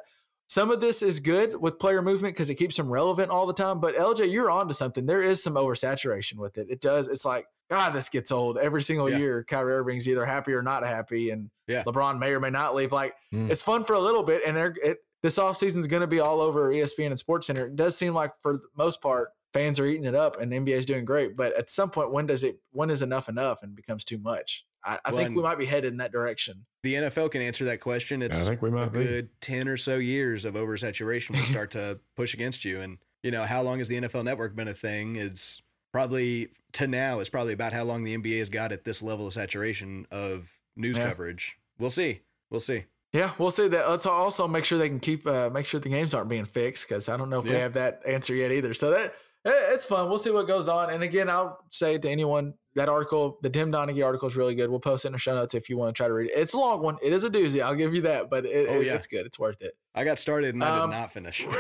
E: Some of this is good with player movement because it keeps them relevant all the time. But LJ, you're onto something. There is some oversaturation with it. It does. It's like God, this gets old every single
G: Yeah.
E: year. Kyrie Irving's either happy or not happy, and
G: Yeah.
E: LeBron may or may not leave. Like
F: Mm.
E: it's fun for a little bit, and they're- it, this offseason is going to be all over ESPN and Sports Center. It does seem like for the most part, fans are eating it up, and the NBA is doing great. But at some point, when does it? When is enough enough and becomes too much? I, I
G: Well,
E: think we might be headed in that direction.
G: The NFL can answer that question. It's
F: think we
G: a
F: might be.
G: good 10 or so years of oversaturation will start to push against you. And, you know, how long has the NFL network been a thing? It's probably to now is probably about how long the NBA has got at this level of saturation of news
E: Yeah.
G: coverage. We'll see. We'll see.
E: Yeah, we'll see that. Let's also make sure they can keep uh, make sure the games aren't being fixed because I don't know if we have that answer yet either. So that it's fun. We'll see what goes on. And again, I'll say to anyone that article, the Tim Donaghy article is really good. We'll post it in the show notes if you want to try to read it. It's a long one. It is a doozy. I'll give you that, but it,
G: Oh,
E: it-
G: yeah.
E: it's good. It's worth it.
G: I got started and I
E: Um,
G: did not finish.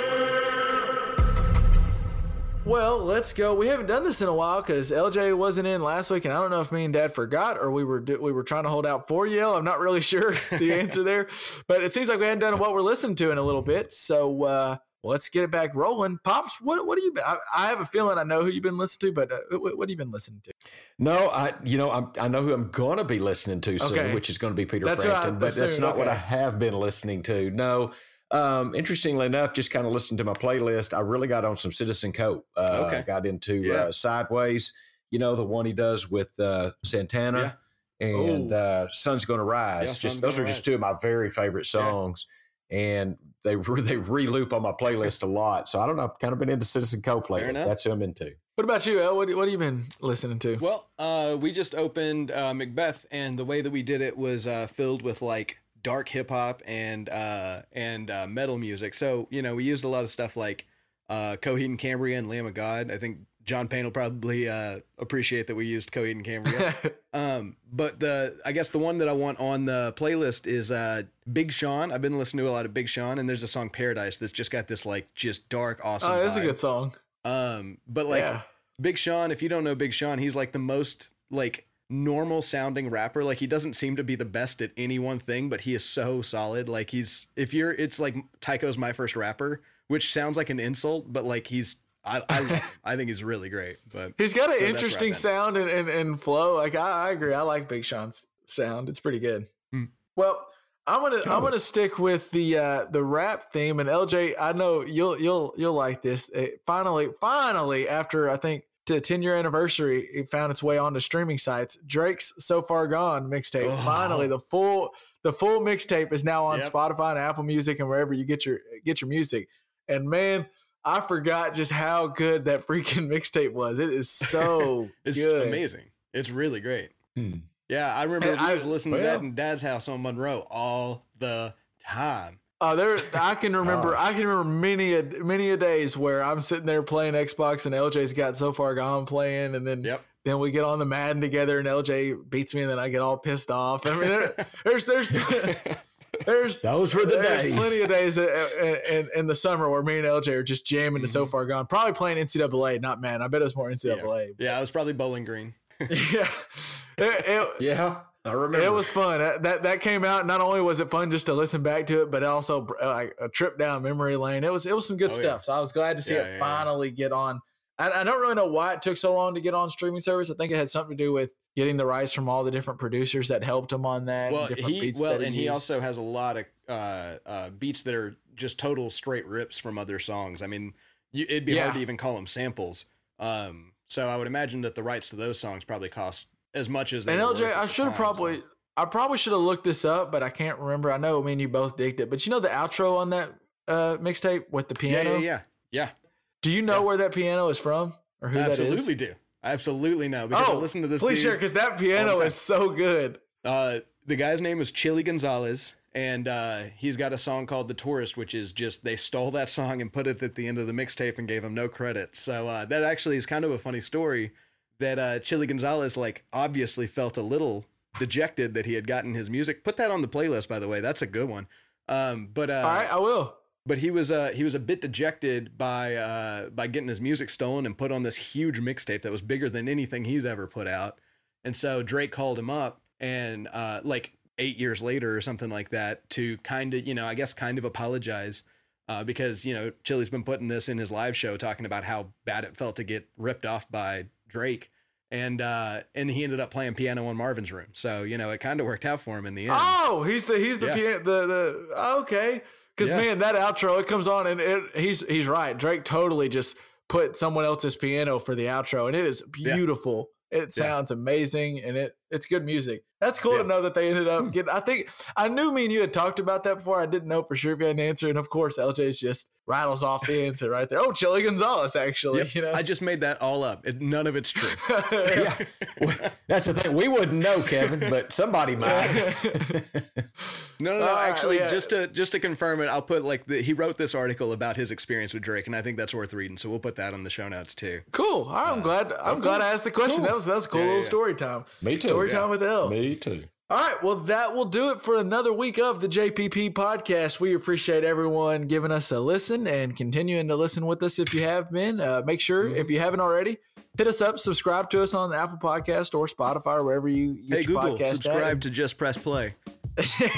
E: Well, let's go. We haven't done this in a while because LJ wasn't in last week, and I don't know if me and Dad forgot or we were we were trying to hold out for Yale. I'm not really sure the answer there, but it seems like we hadn't done what we're listening to in a little bit. So uh, let's get it back rolling. Pops, what what have you? I, I have a feeling I know who you've been listening to, but uh, what, what have you been listening to?
F: No, I you know I'm, I know who I'm gonna be listening to soon,
E: Okay.
F: which is going to be Peter
E: That's
F: Frampton, but that's not what I have been listening to. No, um, interestingly enough, just kind of listening to my playlist, I really got on some Citizen Cope. Uh,
G: Okay.
F: I got into
G: Yeah.
F: uh, Sideways, you know the one he does with uh, Santana. And uh, Sun's Gonna Rise.
G: Yeah,
F: just
G: Sun's
F: those
G: Gonna
F: are just two of my very favorite songs, and they re- they re-loop on my playlist a lot. So I don't know. I've kind of been into Citizen Cope lately. That's who I'm into.
E: What about you, El? What, what have you been listening to?
G: Well, uh, we just opened uh, Macbeth, and the way that we did it was uh, filled with like dark hip hop and uh, and uh, metal music. So you know, we used a lot of stuff like uh, Coheed and Cambria and Lamb of God. I think John Payne will probably uh, appreciate that we used Coheed and Cambria. um, but the I guess the one that I want on the playlist is uh, Big Sean. I've been listening to a lot of Big Sean, and there's a song Paradise that's just got this like just dark, awesome.
E: oh, that's a good song.
G: Um, but like
E: yeah.
G: Big Sean, if you don't know Big Sean, he's like the most like normal sounding rapper. Like he doesn't seem to be the best at any one thing, but he is so solid. Like he's if you're it's like Tycho's my first rapper, which sounds like an insult, but like he's I I. I think he's really great. But
E: He's got an
G: So
E: interesting
G: right
E: sound and, and, and flow. Like I, I agree. I like Big Sean's sound. It's pretty good.
G: Hmm.
E: Well, I'm gonna I'm gonna stick with the uh, the rap theme and LJ. I know you'll you'll you'll like this. It finally, finally, after I think the 10 year anniversary, it found its way onto streaming sites. Drake's "So Far Gone" mixtape.
G: Oh.
E: Finally, the full the full mixtape is now on
G: Yep.
E: Spotify and Apple Music and wherever you get your get your music. And man, I forgot just how good that freaking mixtape was. It is so
G: it's
E: good.
G: amazing. It's really great.
F: Hmm.
G: Yeah, I remember
E: And
G: we
E: I-
G: was listening to that in Dad's house on Monroe all the time.
E: Oh, there! I can remember.
F: Gosh.
E: I can remember many a many a days where I'm sitting there playing Xbox and LJ's got so far gone playing, and then
G: Yep.
E: then we get on the Madden together, and LJ beats me, and then I get all pissed off. I mean, there, there's there's there's
F: Those were the
E: there's
F: days.
E: plenty of days in, in, in the summer where me and LJ are just jamming to so
G: Mm-hmm.
E: far gone. Probably playing NCAA, not Madden. I bet it was more NCAA.
G: Yeah, I was probably Bowling Green.
E: Yeah, It- it-
F: Yeah, I remember.
E: it was fun. That, that came out. Not only was it fun just to listen back to it, but also like a trip down memory lane. It was it was some good
G: Oh, yeah.
E: stuff. So I was glad to see
G: Yeah,
E: it
G: yeah, yeah.
E: finally get on. I, I don't really know why it took so long to get on streaming service. I think it had something to do with getting the rights from all the different producers that helped him on that.
G: well,
E: and different
G: he
E: beats
G: well,
E: that
G: and he
E: used.
G: also has a lot of uh, uh, beats that are just total straight rips from other songs. I mean, you, it'd be
E: Yeah.
G: hard to even call them samples. Um, so I would imagine that the rights to those songs probably cost as much as
E: and LJ, I should have
G: so-
E: probably. I probably should have looked this up, but I can't remember. I know me and you both digged it. But you know the outro on that uh, mixtape with the piano?
G: yeah, yeah, yeah.
E: Do you know
G: Yeah.
E: where that piano is from or who
G: I
E: that is?
G: absolutely do. I absolutely know because I listen to this.
E: Please share because that piano is so good.
G: Uh, the guy's name is Chilly Gonzales, and uh, he's got a song called "The Tourist," which is just they stole that song and put it at the end of the mixtape and gave him no credit. So uh, that actually is kind of a funny story. That uh, Chilly Gonzales like obviously felt a little dejected that he had gotten his music. Put that on the playlist, by the way. That's a good one. Um, but uh,
E: All right, I will.
G: but he was uh he was a bit dejected by uh by getting his music stolen and put on this huge mixtape that was bigger than anything he's ever put out. And so Drake called him up and uh like 8 years later or something like that to kind of, you know, I guess kind of apologize uh because, you know, Chilly's been putting this in his live show talking about how bad it felt to get ripped off by Drake. And uh and he ended up playing piano in Marvin's room. So, you know, it kind of worked out for him in the end.
E: Oh, he's the he's the
G: Yeah.
E: the the okay. Because
G: Yeah.
E: man, that outro it comes on and it, he's he's right. Drake totally just put someone else's piano for the outro, and it is
G: Yeah.
E: beautiful. It sounds amazing, and it it's good music. That's cool
G: Yeah.
E: to know that they ended up getting. I think I knew me and you had talked about that before. I didn't know for sure if you had an answer, and of course, LJ's just rattles off the answer right there. Oh, Chilly Gonzales, actually.
G: Yep.
E: You know,
G: I just made that all up. It, none of it's true.
F: yeah. Well, That's the thing. We wouldn't know, Kevin, but somebody might.
G: No, no, no.
E: All right,
G: actually,
E: yeah.
G: just to just to confirm it, I'll put like the, he wrote this article about his experience with Drake, and I think that's worth reading. So we'll put that on the show notes too.
E: cool. All right, I'm uh, glad. I'm glad I asked the question. That was that was cool
G: Yeah,
E: little
G: yeah.
E: story time.
F: Me too.
E: Story
F: Yeah.
E: time with L.
F: Me too.
E: All right, well, that will do it for another week of the JPP podcast. We appreciate everyone giving us a listen and continuing to listen with us if you have been. Uh, make sure,
G: Mm-hmm.
E: if you haven't already, hit us up, subscribe to us on Apple Podcast or Spotify or wherever you get
G: Hey Google,
E: podcast
G: subscribe to Just Press Play.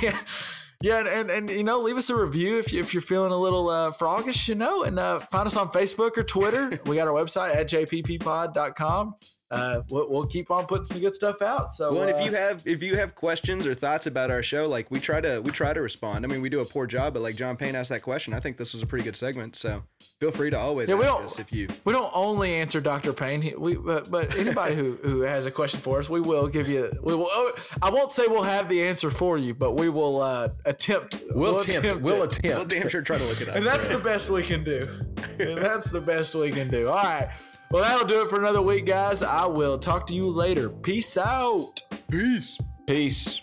E: yeah, and, and, and, you know, leave us a review if, you, if you're feeling a little uh, froggish, you know, and uh, find us on Facebook or Twitter. we got our website at jpppod.com. Uh, we'll, we'll keep on putting some good stuff out. So,
G: Well, and
E: uh,
G: if you have if you have questions or thoughts about our show, like we try to we try to respond. I mean, we do a poor job, but like John Payne asked that question, I think this was a pretty good segment. So feel free to always
E: Yeah, we
G: ask
E: don't-
G: us if you.
E: We don't only answer Dr. Payne. We, but, but anybody who, who has a question for us, we will give you. We will. oh, I won't say we'll have the answer for you, but we will uh, attempt.
F: We'll, attempt. We'll
E: attempt.
G: We'll
F: attempt.
G: damn sure try to look it up.
E: and that's the best we can do. And that's the best we can do. All right. Well, that'll do it for another week, guys. I will talk to you later. Peace out.
G: Peace.
F: Peace.